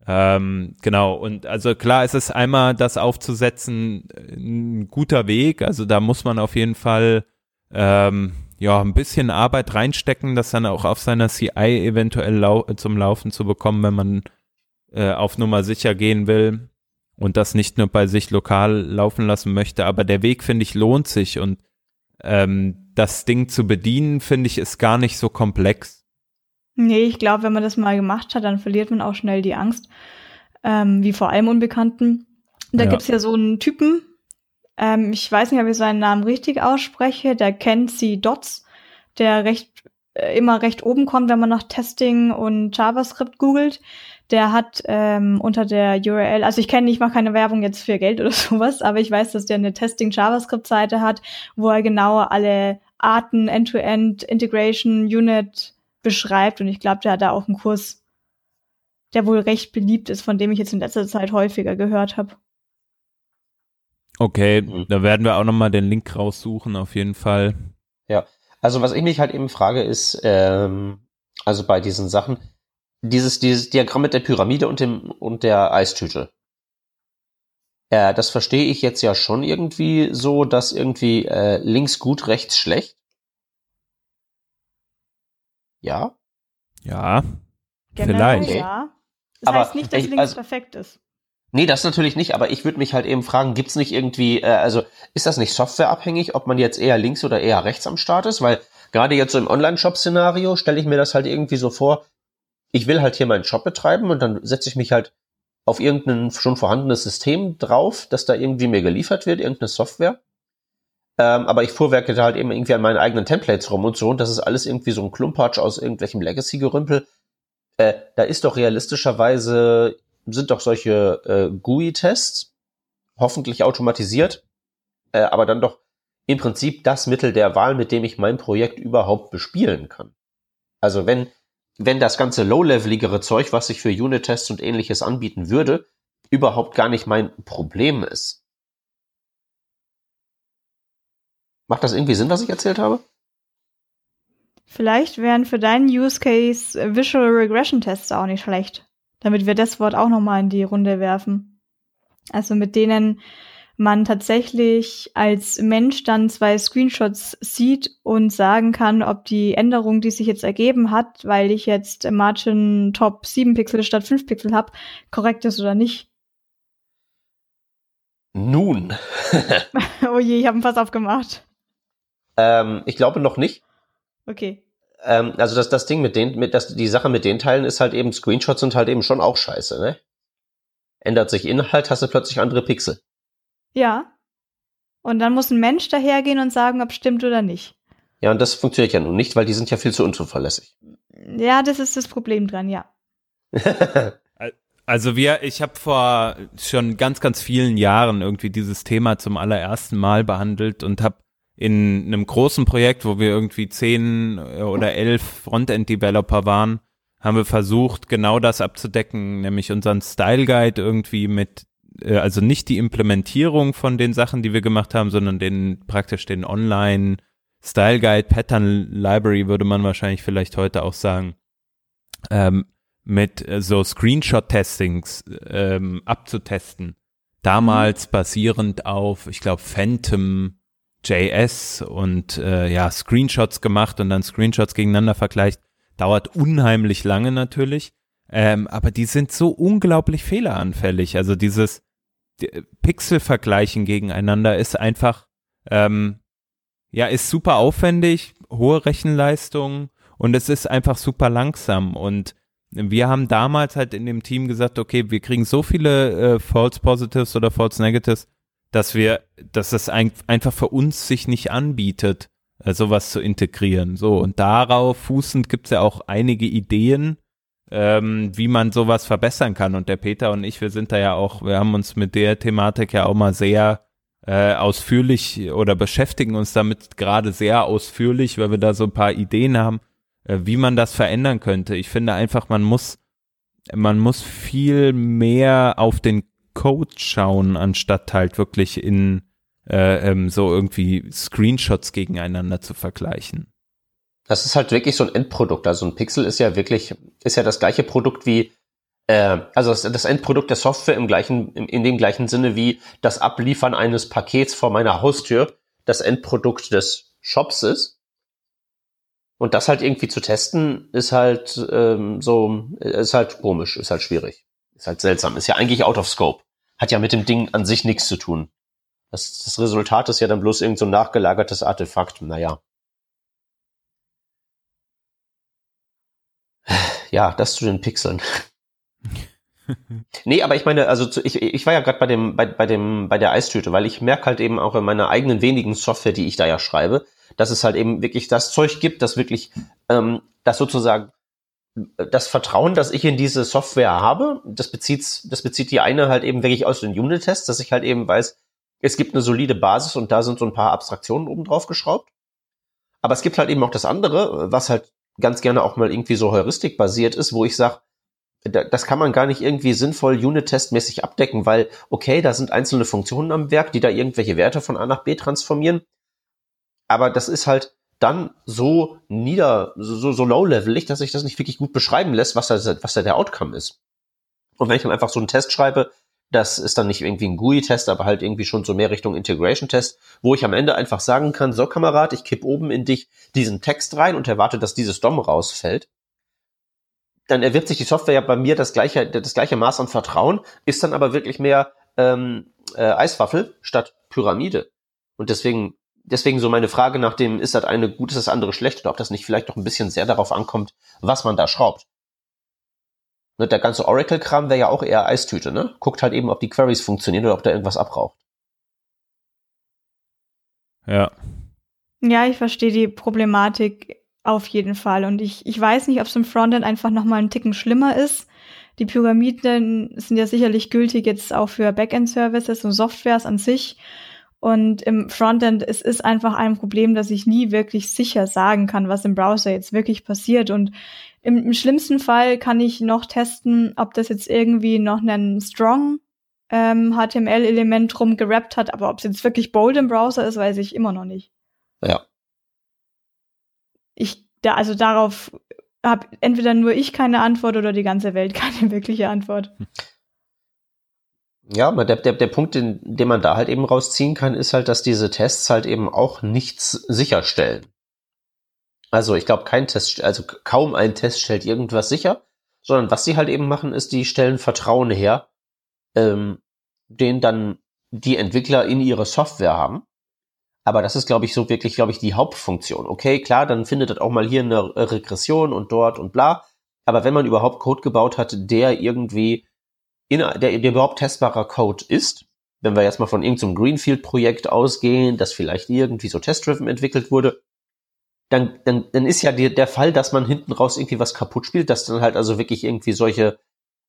Ähm, genau, und also klar ist es einmal, das aufzusetzen, ein guter Weg. Also da muss man auf jeden Fall ähm, ja ein bisschen Arbeit reinstecken, das dann auch auf seiner CI eventuell lau zum Laufen zu bekommen, wenn man äh, auf Nummer sicher gehen will und das nicht nur bei sich lokal laufen lassen möchte. Aber der Weg, finde ich, lohnt sich und ähm, das Ding zu bedienen, finde ich, ist gar nicht so komplex. Nee, ich glaube, wenn man das mal gemacht hat, dann verliert man auch schnell die Angst, ähm, wie vor allem Unbekannten. Da ja. gibt's ja so einen Typen, ähm, ich weiß nicht, ob ich seinen Namen richtig ausspreche, der kennt sie Dots, der recht äh, immer recht oben kommt, wenn man nach Testing und JavaScript googelt. Der hat ähm, unter der URL, also ich kenne, ich mache keine Werbung jetzt für Geld oder sowas, aber ich weiß, dass der eine Testing JavaScript Seite hat, wo er genau alle Arten, End-to-End, -End, Integration, Unit, beschreibt. Und ich glaube, der hat da auch einen Kurs, der wohl recht beliebt ist, von dem ich jetzt in letzter Zeit häufiger gehört habe. Okay, mhm. da werden wir auch nochmal den Link raussuchen, auf jeden Fall. Ja, also was ich mich halt eben frage ist, ähm, also bei diesen Sachen, dieses, dieses Diagramm mit der Pyramide und dem und der Eistüte. Äh, das verstehe ich jetzt ja schon irgendwie so, dass irgendwie äh, links gut, rechts schlecht. Ja? Ja. Generell vielleicht. Ja. Das aber heißt nicht, dass ich, links also, perfekt ist. Nee, das natürlich nicht, aber ich würde mich halt eben fragen, gibt's nicht irgendwie, äh, also ist das nicht softwareabhängig, ob man jetzt eher links oder eher rechts am Start ist? Weil gerade jetzt so im Online-Shop-Szenario stelle ich mir das halt irgendwie so vor, ich will halt hier meinen Shop betreiben und dann setze ich mich halt auf irgendein schon vorhandenes System drauf, das da irgendwie mir geliefert wird, irgendeine Software. Ähm, aber ich fuhrwerke da halt eben irgendwie an meinen eigenen Templates rum und so. Und das ist alles irgendwie so ein Klumpatsch aus irgendwelchem Legacy-Gerümpel. Äh, da ist doch realistischerweise, sind doch solche äh, GUI-Tests, hoffentlich automatisiert, äh, aber dann doch im Prinzip das Mittel der Wahl, mit dem ich mein Projekt überhaupt bespielen kann. Also wenn, wenn das ganze low-leveligere Zeug, was sich für Unit-Tests und ähnliches anbieten würde, überhaupt gar nicht mein Problem ist, Macht das irgendwie Sinn, was ich erzählt habe? Vielleicht wären für deinen Use Case Visual Regression Tests auch nicht schlecht. Damit wir das Wort auch nochmal in die Runde werfen. Also mit denen man tatsächlich als Mensch dann zwei Screenshots sieht und sagen kann, ob die Änderung, die sich jetzt ergeben hat, weil ich jetzt Margin Top 7 Pixel statt 5 Pixel habe, korrekt ist oder nicht. Nun. oh je, ich habe einen Fass aufgemacht. Ähm, ich glaube noch nicht. Okay. Ähm, also das, das Ding mit den, mit das, die Sache mit den Teilen ist halt eben, Screenshots sind halt eben schon auch scheiße, ne? Ändert sich Inhalt, hast du plötzlich andere Pixel. Ja. Und dann muss ein Mensch dahergehen und sagen, ob stimmt oder nicht. Ja, und das funktioniert ja nun nicht, weil die sind ja viel zu unzuverlässig. Ja, das ist das Problem dran, ja. Also wir, ich habe vor schon ganz, ganz vielen Jahren irgendwie dieses Thema zum allerersten Mal behandelt und habe in einem großen Projekt, wo wir irgendwie zehn oder elf Frontend-Developer waren, haben wir versucht, genau das abzudecken, nämlich unseren Style Guide irgendwie mit, äh, also nicht die Implementierung von den Sachen, die wir gemacht haben, sondern den praktisch den Online Style Guide Pattern Library würde man wahrscheinlich vielleicht heute auch sagen, ähm, mit äh, so Screenshot-Testings ähm, abzutesten. Damals mhm. basierend auf, ich glaube, Phantom JS und äh, ja, Screenshots gemacht und dann Screenshots gegeneinander vergleicht. Dauert unheimlich lange natürlich. Ähm, aber die sind so unglaublich fehleranfällig. Also dieses die, Pixel-Vergleichen gegeneinander ist einfach, ähm, ja, ist super aufwendig, hohe Rechenleistung und es ist einfach super langsam. Und wir haben damals halt in dem Team gesagt, okay, wir kriegen so viele äh, False Positives oder False Negatives, dass wir, dass es ein, einfach für uns sich nicht anbietet, äh, sowas zu integrieren. So, und darauf fußend gibt's ja auch einige Ideen, ähm, wie man sowas verbessern kann. Und der Peter und ich, wir sind da ja auch, wir haben uns mit der Thematik ja auch mal sehr äh, ausführlich oder beschäftigen uns damit gerade sehr ausführlich, weil wir da so ein paar Ideen haben, äh, wie man das verändern könnte. Ich finde einfach, man muss, man muss viel mehr auf den Code schauen, anstatt halt wirklich in äh, ähm, so irgendwie Screenshots gegeneinander zu vergleichen. Das ist halt wirklich so ein Endprodukt. Also ein Pixel ist ja wirklich, ist ja das gleiche Produkt wie, äh, also das, Endprodukt der Software im gleichen, in, dem gleichen Sinne wie das Abliefern eines Pakets vor meiner Haustür das Endprodukt des Shops ist. Und das halt irgendwie zu testen, ist halt ähm, so, ist halt komisch, ist halt schwierig. Ist halt seltsam. Ist ja eigentlich out of scope. Hat ja mit dem Ding an sich nichts zu tun. Das, das Resultat ist ja dann bloß irgend so ein nachgelagertes Artefakt. Naja. Ja, das zu den Pixeln. nee, aber ich meine, also zu, ich, ich war ja gerade bei dem, bei, bei dem, bei der Eistüte, weil ich merke halt eben auch in meiner eigenen wenigen Software, die ich da ja schreibe, dass es halt eben wirklich das Zeug gibt, das wirklich, ähm, das sozusagen das Vertrauen, das ich in diese Software habe, das bezieht, das bezieht die eine halt eben wirklich aus den Unit-Tests, dass ich halt eben weiß, es gibt eine solide Basis und da sind so ein paar Abstraktionen oben drauf geschraubt. Aber es gibt halt eben auch das andere, was halt ganz gerne auch mal irgendwie so Heuristik basiert ist, wo ich sage, das kann man gar nicht irgendwie sinnvoll Unit-Test-mäßig abdecken, weil, okay, da sind einzelne Funktionen am Werk, die da irgendwelche Werte von A nach B transformieren. Aber das ist halt dann so nieder, so, so low-levelig, dass sich das nicht wirklich gut beschreiben lässt, was da, was da der Outcome ist. Und wenn ich dann einfach so einen Test schreibe, das ist dann nicht irgendwie ein GUI-Test, aber halt irgendwie schon so mehr Richtung Integration-Test, wo ich am Ende einfach sagen kann, so Kamerad, ich kipp oben in dich diesen Text rein und erwarte, dass dieses DOM rausfällt. Dann erwirbt sich die Software ja bei mir das gleiche, das gleiche Maß an Vertrauen, ist dann aber wirklich mehr ähm, äh, Eiswaffel statt Pyramide. Und deswegen deswegen so meine Frage nach dem, ist das eine gut, ist das andere schlecht oder ob das nicht vielleicht doch ein bisschen sehr darauf ankommt, was man da schraubt. Ne, der ganze Oracle-Kram wäre ja auch eher Eistüte, ne? Guckt halt eben, ob die Queries funktionieren oder ob da irgendwas abraucht. Ja. Ja, ich verstehe die Problematik auf jeden Fall. Und ich, ich weiß nicht, ob es im Frontend einfach nochmal einen Ticken schlimmer ist. Die Pyramiden sind ja sicherlich gültig jetzt auch für Backend-Services und Softwares an sich. Und im Frontend es ist einfach ein Problem, dass ich nie wirklich sicher sagen kann, was im Browser jetzt wirklich passiert. Und im, im schlimmsten Fall kann ich noch testen, ob das jetzt irgendwie noch einen Strong ähm, HTML-Element rumgerappt hat, aber ob es jetzt wirklich bold im Browser ist, weiß ich immer noch nicht. Ja. Ich, da, also darauf habe entweder nur ich keine Antwort oder die ganze Welt keine wirkliche Antwort. Ja, der, der, der Punkt, den, den man da halt eben rausziehen kann, ist halt, dass diese Tests halt eben auch nichts sicherstellen. Also ich glaube, kein Test, also kaum ein Test stellt irgendwas sicher, sondern was sie halt eben machen, ist, die stellen Vertrauen her, ähm, den dann die Entwickler in ihre Software haben. Aber das ist, glaube ich, so wirklich, glaube ich, die Hauptfunktion. Okay, klar, dann findet das auch mal hier eine Regression und dort und bla. Aber wenn man überhaupt Code gebaut hat, der irgendwie in, der, der überhaupt testbarer Code ist, wenn wir jetzt mal von irgendeinem Greenfield-Projekt ausgehen, das vielleicht irgendwie so test-driven entwickelt wurde, dann, dann, dann ist ja die, der Fall, dass man hinten raus irgendwie was kaputt spielt, dass dann halt also wirklich irgendwie solche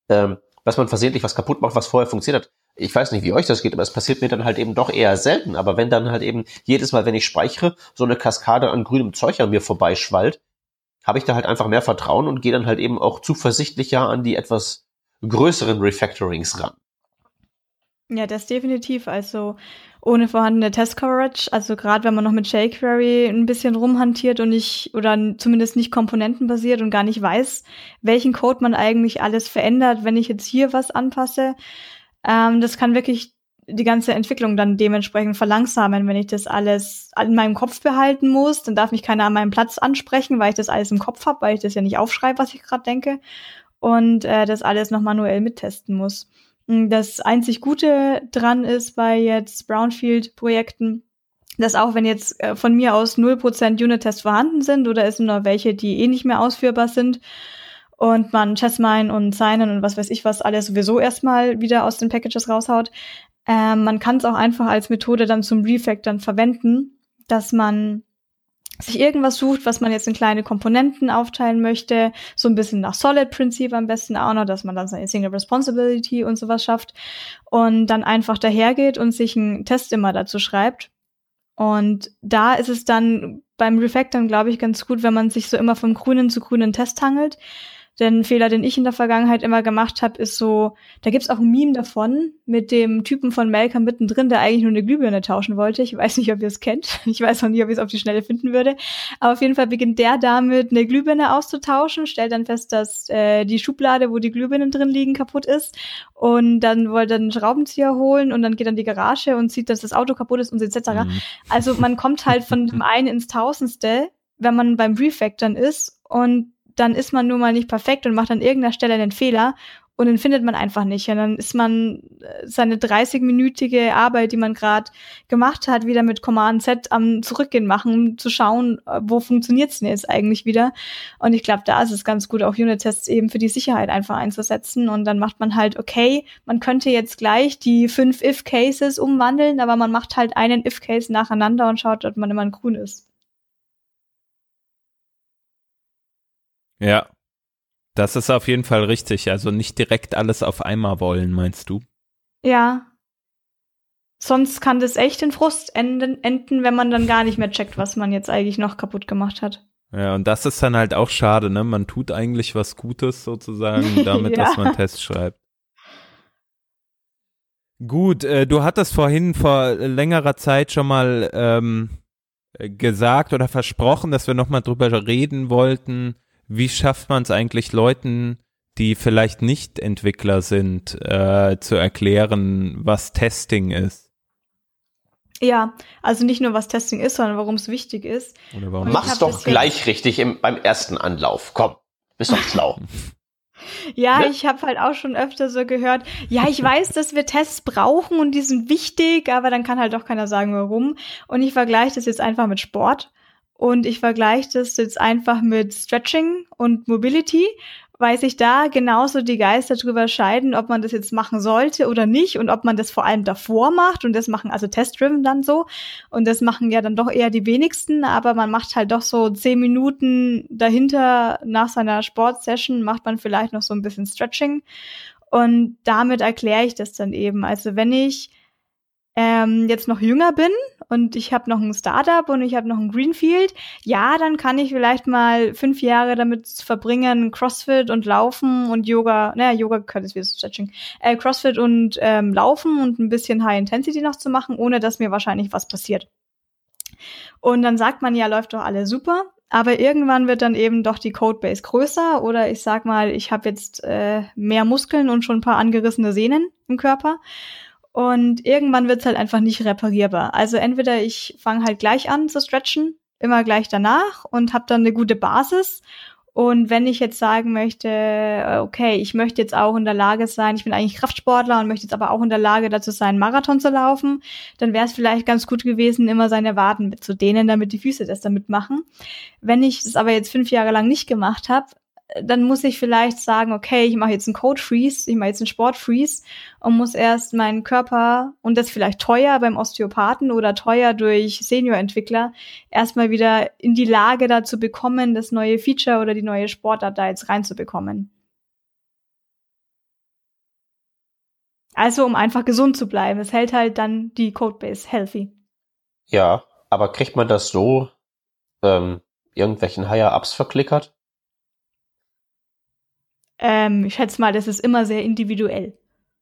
ähm, dass man versehentlich was kaputt macht, was vorher funktioniert hat. Ich weiß nicht, wie euch das geht, aber es passiert mir dann halt eben doch eher selten. Aber wenn dann halt eben jedes Mal, wenn ich speichere, so eine Kaskade an grünem Zeug an mir vorbeischwallt, habe ich da halt einfach mehr Vertrauen und gehe dann halt eben auch zuversichtlicher an die etwas größeren Refactorings ran. Ja, das definitiv. Also ohne vorhandene Test-Coverage, also gerade wenn man noch mit jQuery ein bisschen rumhantiert und nicht, oder zumindest nicht komponentenbasiert und gar nicht weiß, welchen Code man eigentlich alles verändert, wenn ich jetzt hier was anpasse, ähm, das kann wirklich die ganze Entwicklung dann dementsprechend verlangsamen, wenn ich das alles in meinem Kopf behalten muss. Dann darf mich keiner an meinem Platz ansprechen, weil ich das alles im Kopf habe, weil ich das ja nicht aufschreibe, was ich gerade denke. Und äh, das alles noch manuell mittesten muss. Das einzig Gute dran ist bei jetzt Brownfield-Projekten, dass auch wenn jetzt äh, von mir aus 0% Unit-Tests vorhanden sind oder es nur welche, die eh nicht mehr ausführbar sind und man Chessmine und Signen und was weiß ich was alles sowieso erstmal wieder aus den Packages raushaut, äh, man kann es auch einfach als Methode dann zum Refactoren verwenden, dass man sich irgendwas sucht, was man jetzt in kleine Komponenten aufteilen möchte, so ein bisschen nach Solid-Prinzip am besten auch noch, dass man dann seine Single Responsibility und sowas schafft und dann einfach dahergeht und sich einen Test immer dazu schreibt. Und da ist es dann beim Refactoren, glaube ich, ganz gut, wenn man sich so immer vom grünen zu grünen Test hangelt, denn ein Fehler, den ich in der Vergangenheit immer gemacht habe, ist so, da gibt's auch ein Meme davon mit dem Typen von Malcolm mittendrin, der eigentlich nur eine Glühbirne tauschen wollte. Ich weiß nicht, ob ihr es kennt. Ich weiß auch nicht, ob ich es auf die Schnelle finden würde. Aber auf jeden Fall beginnt der damit, eine Glühbirne auszutauschen, stellt dann fest, dass äh, die Schublade, wo die Glühbirnen drin liegen, kaputt ist. Und dann wollte er einen Schraubenzieher holen und dann geht er in die Garage und sieht, dass das Auto kaputt ist und etc. Mhm. Also man kommt halt von dem einen ins Tausendste, wenn man beim Refactoren ist und dann ist man nun mal nicht perfekt und macht an irgendeiner Stelle einen Fehler und den findet man einfach nicht. Und dann ist man äh, seine 30-minütige Arbeit, die man gerade gemacht hat, wieder mit Command Z am Zurückgehen machen, um zu schauen, äh, wo funktioniert's denn jetzt eigentlich wieder. Und ich glaube, da ist es ganz gut, auch Unit-Tests eben für die Sicherheit einfach einzusetzen. Und dann macht man halt, okay, man könnte jetzt gleich die fünf If-Cases umwandeln, aber man macht halt einen If-Case nacheinander und schaut, ob man immer ein grün ist. Ja, das ist auf jeden Fall richtig. Also nicht direkt alles auf einmal wollen, meinst du? Ja. Sonst kann das echt in Frust enden, enden, wenn man dann gar nicht mehr checkt, was man jetzt eigentlich noch kaputt gemacht hat. Ja, und das ist dann halt auch schade, ne? Man tut eigentlich was Gutes sozusagen damit, ja. dass man Tests schreibt. Gut, äh, du hattest vorhin vor längerer Zeit schon mal ähm, gesagt oder versprochen, dass wir nochmal drüber reden wollten, wie schafft man es eigentlich Leuten, die vielleicht nicht Entwickler sind, äh, zu erklären, was Testing ist? Ja, also nicht nur was Testing ist, sondern warum es wichtig ist. Oder warum Mach's doch gleich richtig im, beim ersten Anlauf. Komm, bist doch schlau. Ja, ne? ich habe halt auch schon öfter so gehört, ja, ich weiß, dass wir Tests brauchen und die sind wichtig, aber dann kann halt doch keiner sagen, warum. Und ich vergleiche das jetzt einfach mit Sport. Und ich vergleiche das jetzt einfach mit Stretching und Mobility, weil sich da genauso die Geister drüber scheiden, ob man das jetzt machen sollte oder nicht und ob man das vor allem davor macht. Und das machen also test-driven dann so. Und das machen ja dann doch eher die wenigsten, aber man macht halt doch so zehn Minuten dahinter nach seiner Sportsession macht man vielleicht noch so ein bisschen Stretching. Und damit erkläre ich das dann eben. Also wenn ich ähm, jetzt noch jünger bin und ich habe noch ein Startup und ich habe noch ein Greenfield, ja, dann kann ich vielleicht mal fünf Jahre damit verbringen, CrossFit und Laufen und Yoga, naja, Yoga gehört es wie Stretching, äh, CrossFit und ähm, Laufen und ein bisschen High Intensity noch zu machen, ohne dass mir wahrscheinlich was passiert. Und dann sagt man ja, läuft doch alles super. Aber irgendwann wird dann eben doch die Codebase größer oder ich sag mal, ich habe jetzt äh, mehr Muskeln und schon ein paar angerissene Sehnen im Körper. Und irgendwann wird's halt einfach nicht reparierbar. Also entweder ich fange halt gleich an zu stretchen, immer gleich danach und habe dann eine gute Basis. Und wenn ich jetzt sagen möchte, äh, okay, ich möchte jetzt auch in der Lage sein, ich bin eigentlich Kraftsportler und möchte jetzt aber auch in der Lage dazu sein, Marathon zu laufen, dann wäre es vielleicht ganz gut gewesen, immer seine Waden mitzudehnen, damit die Füße das damit machen. Wenn ich das aber jetzt fünf Jahre lang nicht gemacht habe, dann muss ich vielleicht sagen, okay, ich mache jetzt einen Code Freeze, ich mache jetzt einen Sport Freeze und muss erst meinen Körper und das vielleicht teuer beim Osteopathen oder teuer durch Senior-Entwickler erstmal wieder in die Lage dazu bekommen, das neue Feature oder die neue Sportart da jetzt reinzubekommen. Also um einfach gesund zu bleiben. Es hält halt dann die Codebase healthy. Ja, aber kriegt man das so ähm, irgendwelchen Higher-Ups verklickert? Ähm, ich schätze mal, das ist immer sehr individuell.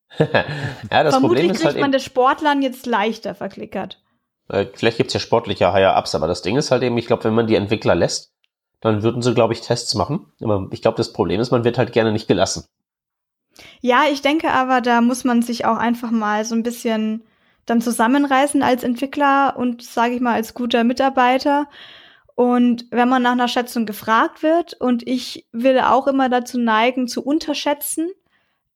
ja, das Vermutlich Problem ist kriegt halt man das Sportlern jetzt leichter verklickert. äh, vielleicht gibt's ja sportliche Higher-Ups, aber das Ding ist halt eben, ich glaube, wenn man die Entwickler lässt, dann würden sie, glaube ich, Tests machen. Aber ich glaube, das Problem ist, man wird halt gerne nicht gelassen. Ja, ich denke aber, da muss man sich auch einfach mal so ein bisschen dann zusammenreißen als Entwickler und, sage ich mal, als guter Mitarbeiter. Und wenn man nach einer Schätzung gefragt wird, und ich will auch immer dazu neigen, zu unterschätzen,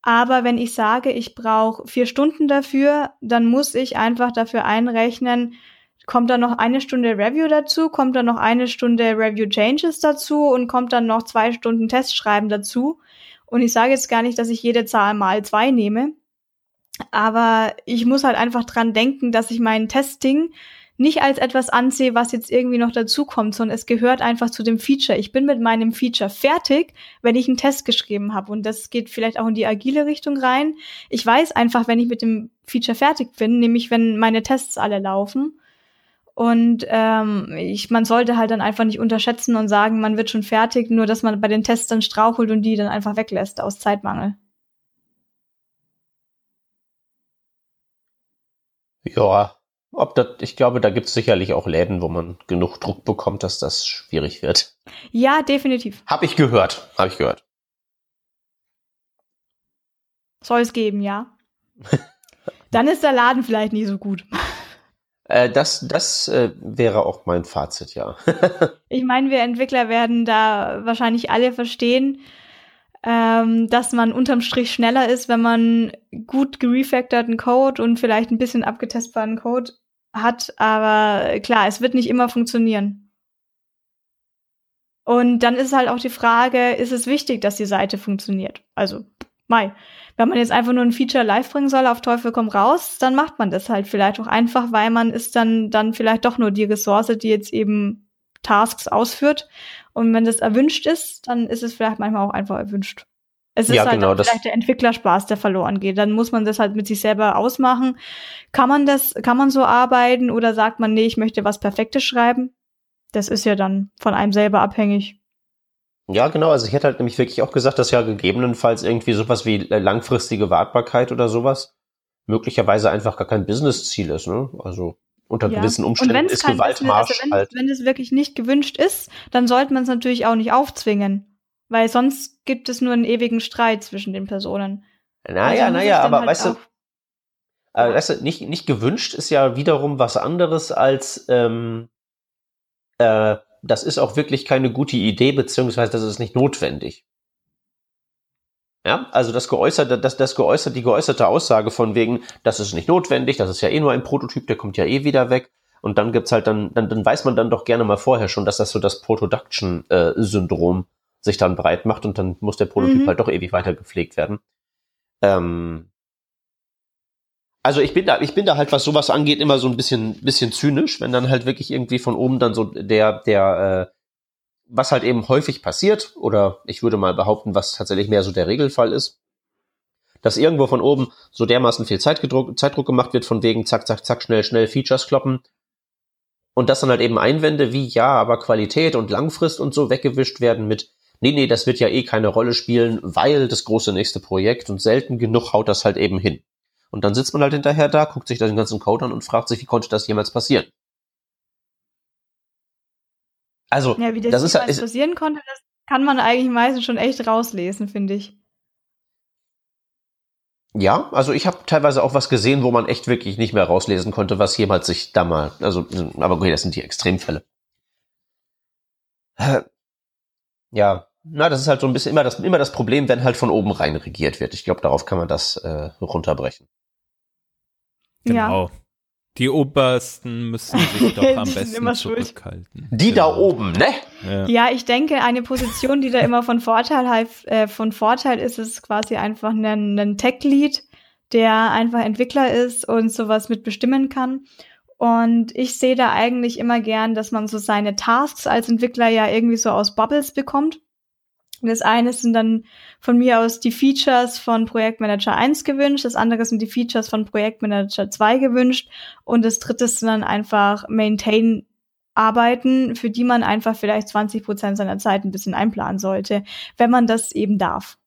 aber wenn ich sage, ich brauche vier Stunden dafür, dann muss ich einfach dafür einrechnen, kommt dann noch eine Stunde Review dazu, kommt dann noch eine Stunde Review Changes dazu und kommt dann noch zwei Stunden Testschreiben dazu. Und ich sage jetzt gar nicht, dass ich jede Zahl mal zwei nehme, aber ich muss halt einfach dran denken, dass ich mein Testing nicht als etwas ansehe, was jetzt irgendwie noch dazukommt, sondern es gehört einfach zu dem Feature. Ich bin mit meinem Feature fertig, wenn ich einen Test geschrieben habe. Und das geht vielleicht auch in die agile Richtung rein. Ich weiß einfach, wenn ich mit dem Feature fertig bin, nämlich wenn meine Tests alle laufen. Und ähm, ich, man sollte halt dann einfach nicht unterschätzen und sagen, man wird schon fertig, nur dass man bei den Tests dann strauchelt und die dann einfach weglässt aus Zeitmangel. Ja, ob das, ich glaube, da gibt's sicherlich auch Läden, wo man genug Druck bekommt, dass das schwierig wird. Ja, definitiv. Hab ich gehört, hab ich gehört. Soll es geben, ja. dann ist der Laden vielleicht nicht so gut. Äh, das das äh, wäre auch mein Fazit, ja. Ich meine, wir Entwickler werden da wahrscheinlich alle verstehen, ähm, dass man unterm Strich schneller ist, wenn man gut gerefactorten Code und vielleicht ein bisschen abgetestbaren Code hat. Aber klar, es wird nicht immer funktionieren. Und dann ist halt auch die Frage, ist es wichtig, dass die Seite funktioniert? Also, Mai. Wenn man jetzt einfach nur ein Feature live bringen soll, auf Teufel komm raus, dann macht man das halt vielleicht auch einfach, weil man ist dann, dann vielleicht doch nur die Ressource, die jetzt eben Tasks ausführt. Und wenn das erwünscht ist, dann ist es vielleicht manchmal auch einfach erwünscht. Es ist Ja, halt genau, vielleicht der Entwicklerspaß, der verloren geht. Dann muss man das halt mit sich selber ausmachen. Kann man das, kann man so arbeiten oder sagt man, nee, ich möchte was Perfektes schreiben? Das ist ja dann von einem selber abhängig. Ja, genau. Also ich hätte halt nämlich wirklich auch gesagt, dass ja gegebenenfalls irgendwie sowas wie langfristige Wartbarkeit oder sowas möglicherweise einfach gar kein Business-Ziel ist. Ne? Also unter Ja. gewissen Umständen ist Gewaltmarsch also wenn, halt. wenn es wirklich nicht gewünscht ist, dann sollte man es natürlich auch nicht aufzwingen. Weil sonst gibt es nur einen ewigen Streit zwischen den Personen. Naja, Also naja, aber halt weißt du, auch- äh, weißt du, nicht, nicht gewünscht ist ja wiederum was anderes als ähm, äh, das ist auch wirklich keine gute Idee, beziehungsweise das ist nicht notwendig. Ja, also das geäußerte, das, das geäußerte, die geäußerte Aussage von wegen, das ist nicht notwendig, das ist ja eh nur ein Prototyp, der kommt ja eh wieder weg. Und dann gibt's halt dann, dann, dann weiß man dann doch gerne mal vorher schon, dass das so das Production-Syndrom sich dann breit macht und dann muss der Prototyp Mhm. halt doch ewig weiter gepflegt werden. Ähm, also ich bin da, ich bin da halt, was sowas angeht, immer so ein bisschen, bisschen zynisch, wenn dann halt wirklich irgendwie von oben dann so der, der, äh, was halt eben häufig passiert, oder ich würde mal behaupten, was tatsächlich mehr so der Regelfall ist, dass irgendwo von oben so dermaßen viel Zeitgedruck, Zeitdruck gemacht wird, von wegen zack, zack, zack, schnell, schnell Features kloppen. Und dass dann halt eben Einwände wie, ja, aber Qualität und Langfrist und so weggewischt werden mit, nee, nee, das wird ja eh keine Rolle spielen, weil das große nächste Projekt und selten genug haut das halt eben hin. Und dann sitzt man halt hinterher da, guckt sich den ganzen Code an und fragt sich, wie konnte das jemals passieren? Also, Ja, wie das, das ist, ist passieren konnte, das kann man eigentlich meistens schon echt rauslesen, finde ich. ja, also ich habe teilweise auch was gesehen, wo man echt wirklich nicht mehr rauslesen konnte, was jemals sich da mal, also, aber okay, das sind die Extremfälle. Ja, na, das ist halt so ein bisschen immer das, immer das Problem, wenn halt von oben rein regiert wird. Ich glaube, darauf kann man das äh, runterbrechen. Genau. Die Obersten müssen sich doch am besten zurückhalten. Die da Genau. oben, ne? Ja. Ja, ich denke, eine Position, die da immer von Vorteil, äh, von Vorteil ist, ist quasi einfach ein, ein Tech-Lead, der einfach Entwickler ist und sowas mit bestimmen kann. Und ich sehe da eigentlich immer gern, dass man so seine Tasks als Entwickler ja irgendwie so aus Bubbles bekommt. Das eine sind dann von mir aus die Features von Projektmanager 1 gewünscht, das andere sind die Features von Projektmanager 2 gewünscht und das dritte sind dann einfach Maintain Arbeiten, für die man einfach vielleicht 20 Prozent seiner Zeit ein bisschen einplanen sollte, wenn man das eben darf.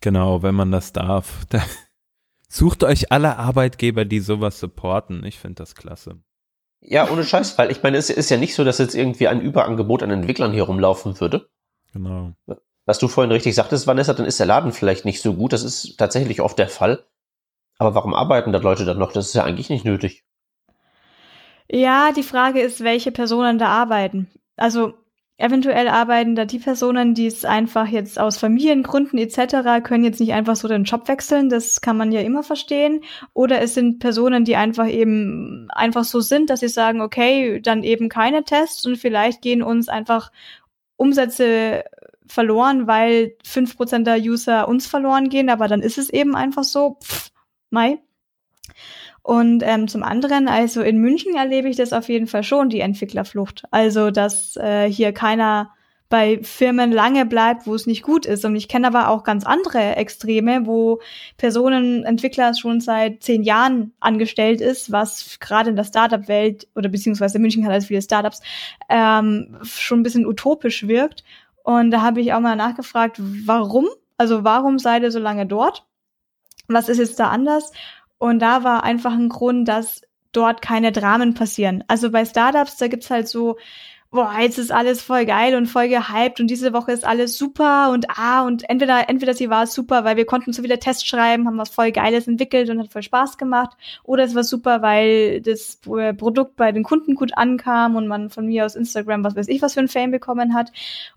Genau, wenn man das darf. Sucht euch alle Arbeitgeber, die sowas supporten. Ich finde das klasse. Ja, ohne Scheiß, weil ich meine, es ist ja nicht so, dass jetzt irgendwie ein Überangebot an Entwicklern hier rumlaufen würde. Genau. Was du vorhin richtig sagtest, Vanessa, dann ist der Laden vielleicht nicht so gut. Das ist tatsächlich oft der Fall. Aber warum arbeiten da Leute dann noch? Das ist ja eigentlich nicht nötig. Ja, die Frage ist, welche Personen da arbeiten. Also Eventuell arbeiten da die Personen, die es einfach jetzt aus Familiengründen etc. können jetzt nicht einfach so den Job wechseln, das kann man ja immer verstehen. Oder es sind Personen, die einfach eben einfach so sind, dass sie sagen, okay, dann eben keine Tests und vielleicht gehen uns einfach Umsätze verloren, weil fünf Prozent der User uns verloren gehen, aber dann ist es eben einfach so, pff, Mai. Und ähm, zum anderen, also in München erlebe ich das auf jeden Fall schon, die Entwicklerflucht. Also, dass äh, hier keiner bei Firmen lange bleibt, wo es nicht gut ist. Und ich kenne aber auch ganz andere Extreme, wo Personen, Entwickler schon seit zehn Jahren angestellt ist, was gerade in der Startup-Welt oder beziehungsweise München hat als viele Startups ähm, schon ein bisschen utopisch wirkt. Und da habe ich auch mal nachgefragt, warum? Also warum seid ihr so lange dort? Was ist jetzt da anders? Und da war einfach ein Grund, dass dort keine Dramen passieren. Also bei Startups, da gibt's halt so, boah, jetzt ist alles voll geil und voll gehypt und diese Woche ist alles super und ah, und entweder, entweder sie war super, weil wir konnten so wieder Tests schreiben, haben was voll Geiles entwickelt und hat voll Spaß gemacht, oder es war super, weil das Produkt bei den Kunden gut ankam und man von mir aus Instagram was weiß ich was für ein Fame bekommen hat.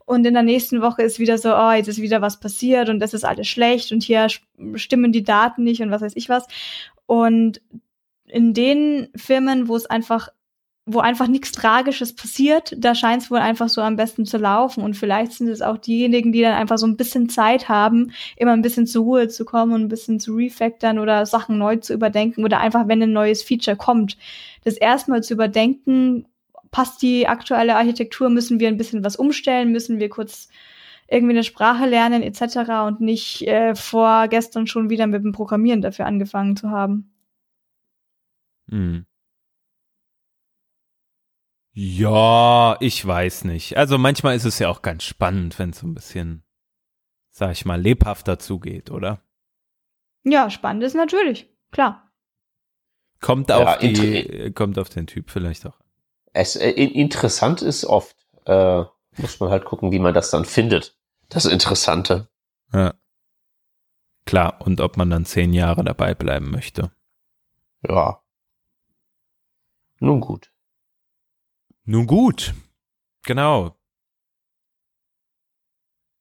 Und in der nächsten Woche ist wieder so, oh, jetzt ist wieder was passiert und das ist alles schlecht und hier stimmen die Daten nicht und was weiß ich was. Und in den Firmen, wo es einfach wo einfach nichts Tragisches passiert, da scheint es wohl einfach so am besten zu laufen. Und vielleicht sind es auch diejenigen, die dann einfach so ein bisschen Zeit haben, immer ein bisschen zur Ruhe zu kommen und ein bisschen zu refactoren oder Sachen neu zu überdenken oder einfach, wenn ein neues Feature kommt, das erstmal zu überdenken, passt die aktuelle Architektur, müssen wir ein bisschen was umstellen, müssen wir kurz irgendwie eine Sprache lernen etc. und nicht äh, vorgestern schon wieder mit dem Programmieren dafür angefangen zu haben. Hm. Ja, ich weiß nicht. Also manchmal ist es ja auch ganz spannend, wenn es so ein bisschen, sag ich mal, lebhafter zugeht, oder? Ja, spannend ist natürlich, klar. Kommt auf ja, die, kommt auf den Typ vielleicht auch. Es äh, interessant ist oft, äh, muss man halt gucken, wie man das dann findet. Das Interessante. Ja. Klar, und ob man dann zehn Jahre dabei bleiben möchte. Ja. Nun gut. Nun gut, genau.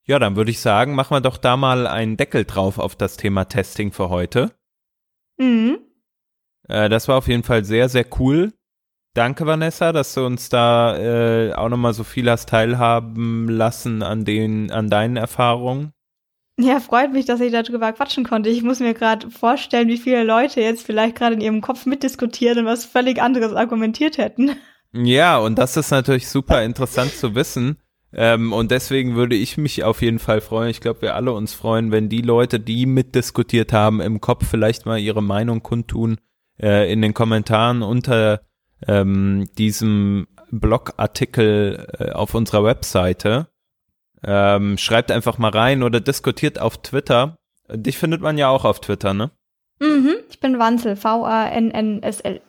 Ja, dann würde ich sagen, machen wir doch da mal einen Deckel drauf auf das Thema Testing für heute. Mhm. Äh, das war auf jeden Fall sehr, sehr cool. Danke, Vanessa, dass du uns da äh, auch nochmal so viel hast teilhaben lassen an den, an deinen Erfahrungen. Ja, freut mich, dass ich darüber quatschen konnte. Ich muss mir gerade vorstellen, wie viele Leute jetzt vielleicht gerade in ihrem Kopf mitdiskutieren und was völlig anderes argumentiert hätten. Ja, und das ist natürlich super interessant zu wissen. Ähm, und deswegen würde ich mich auf jeden Fall freuen. Ich glaube, wir alle uns freuen, wenn die Leute, die mitdiskutiert haben, im Kopf vielleicht mal ihre Meinung kundtun äh, in den Kommentaren unter ähm, diesem Blogartikel äh, auf unserer Webseite. Ähm, schreibt einfach mal rein oder diskutiert auf Twitter. Dich findet man ja auch auf Twitter, ne? Mhm, ich bin Wanzel, V-A-N-N-S-L.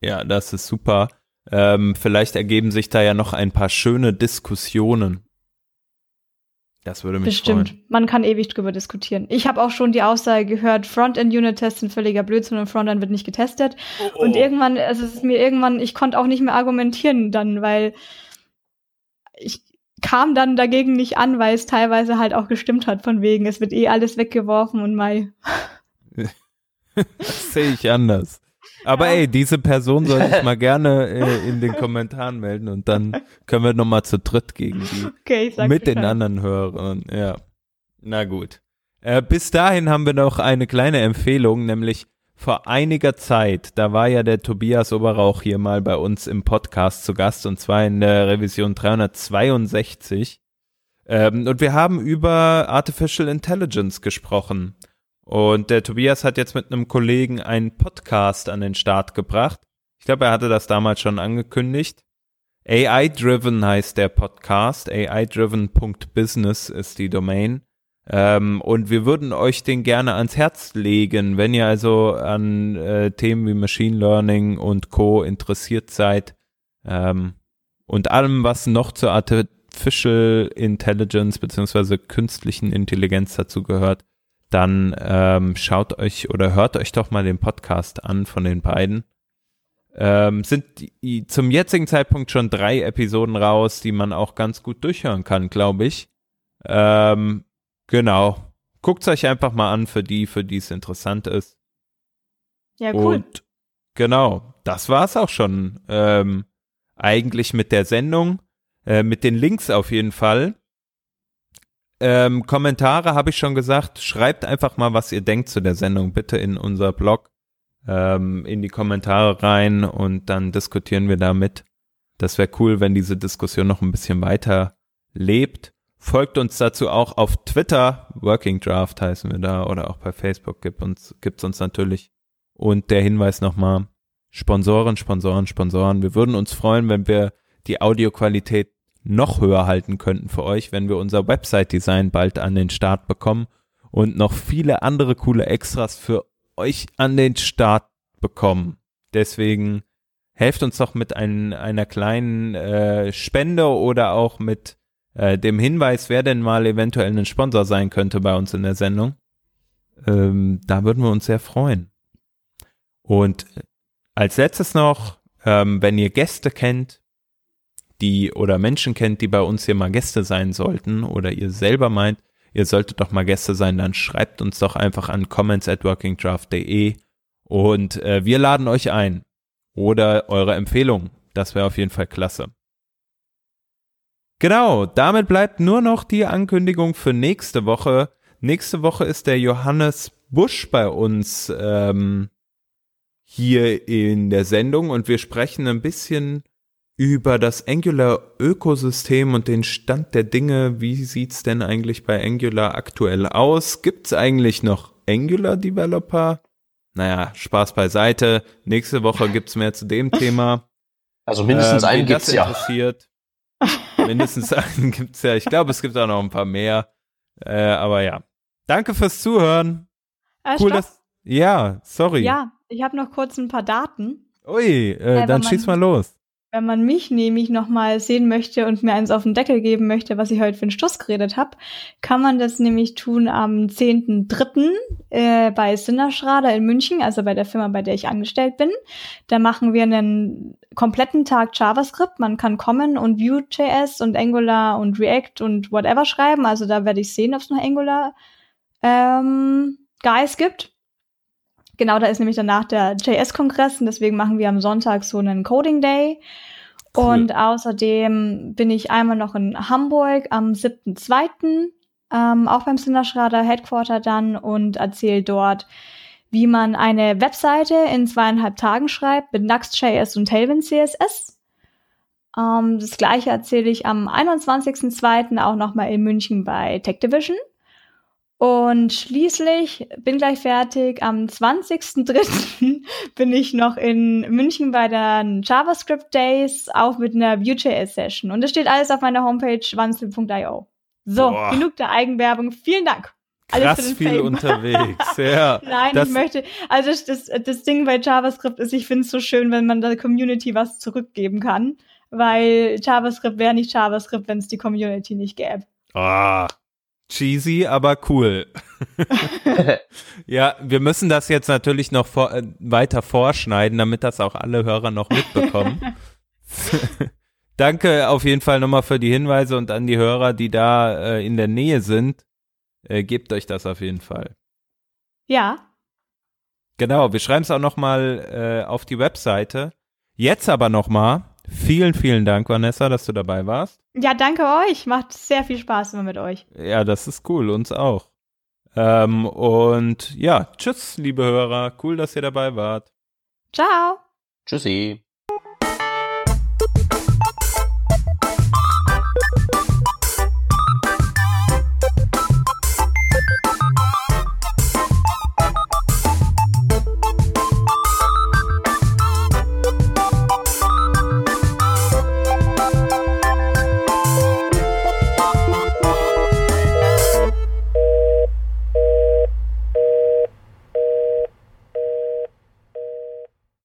Ja, das ist super. Ähm, vielleicht ergeben sich da ja noch ein paar schöne Diskussionen. Das würde mich Bestimmt. freuen. Man kann ewig drüber diskutieren. Ich habe auch schon die Aussage gehört, Frontend-Unit-Tests sind völliger Blödsinn und Frontend wird nicht getestet. Oh, oh. Und irgendwann, also es ist mir irgendwann, ich konnte auch nicht mehr argumentieren dann, weil ich kam dann dagegen nicht an, weil es teilweise halt auch gestimmt hat, von wegen, es wird eh alles weggeworfen und Mai. das sehe ich anders. Aber ey, diese Person soll sich mal gerne äh, in den Kommentaren melden und dann können wir nochmal zu dritt gegen die okay, mit den anderen Hörern. Ja, na gut. Äh, bis dahin haben wir noch eine kleine Empfehlung, nämlich vor einiger Zeit, da war ja der Tobias Oberrauch hier mal bei uns im Podcast zu Gast und zwar in der Revision 362. Ähm, und wir haben über Artificial Intelligence gesprochen. Und der Tobias hat jetzt mit einem Kollegen einen Podcast an den Start gebracht. Ich glaube, er hatte das damals schon angekündigt. AI Driven heißt der Podcast. AI-driven.business ist die Domain. Ähm, und wir würden euch den gerne ans Herz legen, wenn ihr also an äh, Themen wie Machine Learning und Co. interessiert seid ähm, und allem, was noch zur Artificial Intelligence beziehungsweise künstlichen Intelligenz dazu gehört, dann ähm, schaut euch oder hört euch doch mal den Podcast an von den beiden. Ähm, sind die, zum jetzigen Zeitpunkt schon drei Episoden raus, die man auch ganz gut durchhören kann, glaube ich. Ähm, Genau. Guckt's euch einfach mal an für die, für die es interessant ist. Ja, cool. Und genau, das war's auch schon. Ähm, eigentlich mit der Sendung, äh, mit den Links auf jeden Fall. Ähm, Kommentare habe ich schon gesagt. Schreibt einfach mal, was ihr denkt zu der Sendung, bitte in unser Blog, ähm, in die Kommentare rein und dann diskutieren wir damit. Das wäre cool, wenn diese Diskussion noch ein bisschen weiter lebt. Folgt uns dazu auch auf Twitter, Working Draft heißen wir da, oder auch bei Facebook gibt uns, gibt's uns natürlich. Und der Hinweis nochmal, Sponsoren, Sponsoren, Sponsoren. Wir würden uns freuen, wenn wir die Audioqualität noch höher halten könnten für euch, wenn wir unser Website-Design bald an den Start bekommen und noch viele andere coole Extras für euch an den Start bekommen. Deswegen helft uns doch mit ein, einer kleinen äh, Spende oder auch mit äh, dem Hinweis, wer denn mal eventuell ein Sponsor sein könnte bei uns in der Sendung. Ähm, da würden wir uns sehr freuen. Und als letztes noch, ähm, wenn ihr Gäste kennt, die oder Menschen kennt, die bei uns hier mal Gäste sein sollten oder ihr selber meint, ihr solltet doch mal Gäste sein, dann schreibt uns doch einfach an comments at workingdraft.de und äh, wir laden euch ein. Oder eure Empfehlung. Das wäre auf jeden Fall klasse. Genau, damit bleibt nur noch die Ankündigung für nächste Woche. Nächste Woche ist der Johannes Busch bei uns ähm, hier in der Sendung und wir sprechen ein bisschen über das Angular-Ökosystem und den Stand der Dinge. Wie sieht's denn eigentlich bei Angular aktuell aus? Gibt's eigentlich noch Angular-Developer? Naja, Spaß beiseite. Nächste Woche gibt's mehr zu dem Thema. Also mindestens ähm, einen gibt's ja. Mindestens einen gibt's ja. Ich glaube, es gibt auch noch ein paar mehr. Äh, aber ja. Danke fürs Zuhören. Äh, cool, stopp. dass. Ja, sorry. Ja, ich habe noch kurz ein paar Daten. Ui, äh, Äh, dann schieß mal los. Wenn man mich nämlich nochmal sehen möchte und mir eins auf den Deckel geben möchte, was ich heute für einen Stuss geredet habe, kann man das nämlich tun am 10.3. Äh, bei Sinnerschrader in München, also bei der Firma, bei der ich angestellt bin. Da machen wir einen kompletten Tag JavaScript. Man kann kommen und Vue.js und Angular und React und whatever schreiben. Also da werde ich sehen, ob es noch Angular ähm, Guys gibt. Genau, da ist nämlich danach der JS-Kongress und deswegen machen wir am Sonntag so einen Coding Day. Cool. Und außerdem bin ich einmal noch in Hamburg am 7.2., ähm, auch beim Sinderschrader Headquarter dann und erzähle dort, wie man eine Webseite in zweieinhalb Tagen schreibt mit Nuxt.js und Tailwind CSS. Ähm, das gleiche erzähle ich am 21.02. auch nochmal in München bei Tech Division. Und schließlich bin gleich fertig. Am 20.03. bin ich noch in München bei den JavaScript Days, auch mit einer Vue.js Session. Und das steht alles auf meiner Homepage wanzel.io. So, Boah. genug der Eigenwerbung. Vielen Dank. Alles Krass für den viel Fame. unterwegs. Ja. Nein, Das- ich möchte, also das, das, das Ding bei JavaScript ist, ich finde es so schön, wenn man der Community was zurückgeben kann, weil JavaScript wäre nicht JavaScript, wenn es die Community nicht gäbe. Ah, cheesy, aber cool. Ja, wir müssen das jetzt natürlich noch vor, äh, weiter vorschneiden, damit das auch alle Hörer noch mitbekommen. Danke auf jeden Fall nochmal für die Hinweise und an die Hörer, die da äh, in der Nähe sind. Äh, gebt euch das auf jeden Fall. Ja, Genau, wir schreiben es auch nochmal äh, auf die Webseite. Jetzt aber nochmal, vielen, vielen Dank, Vanessa, dass du dabei warst. ja, danke euch. Macht sehr viel Spaß immer mit euch. Ja, das ist cool, uns auch. Ähm, und ja, tschüss, liebe Hörer. Cool, dass ihr dabei wart. Ciao. Tschüssi.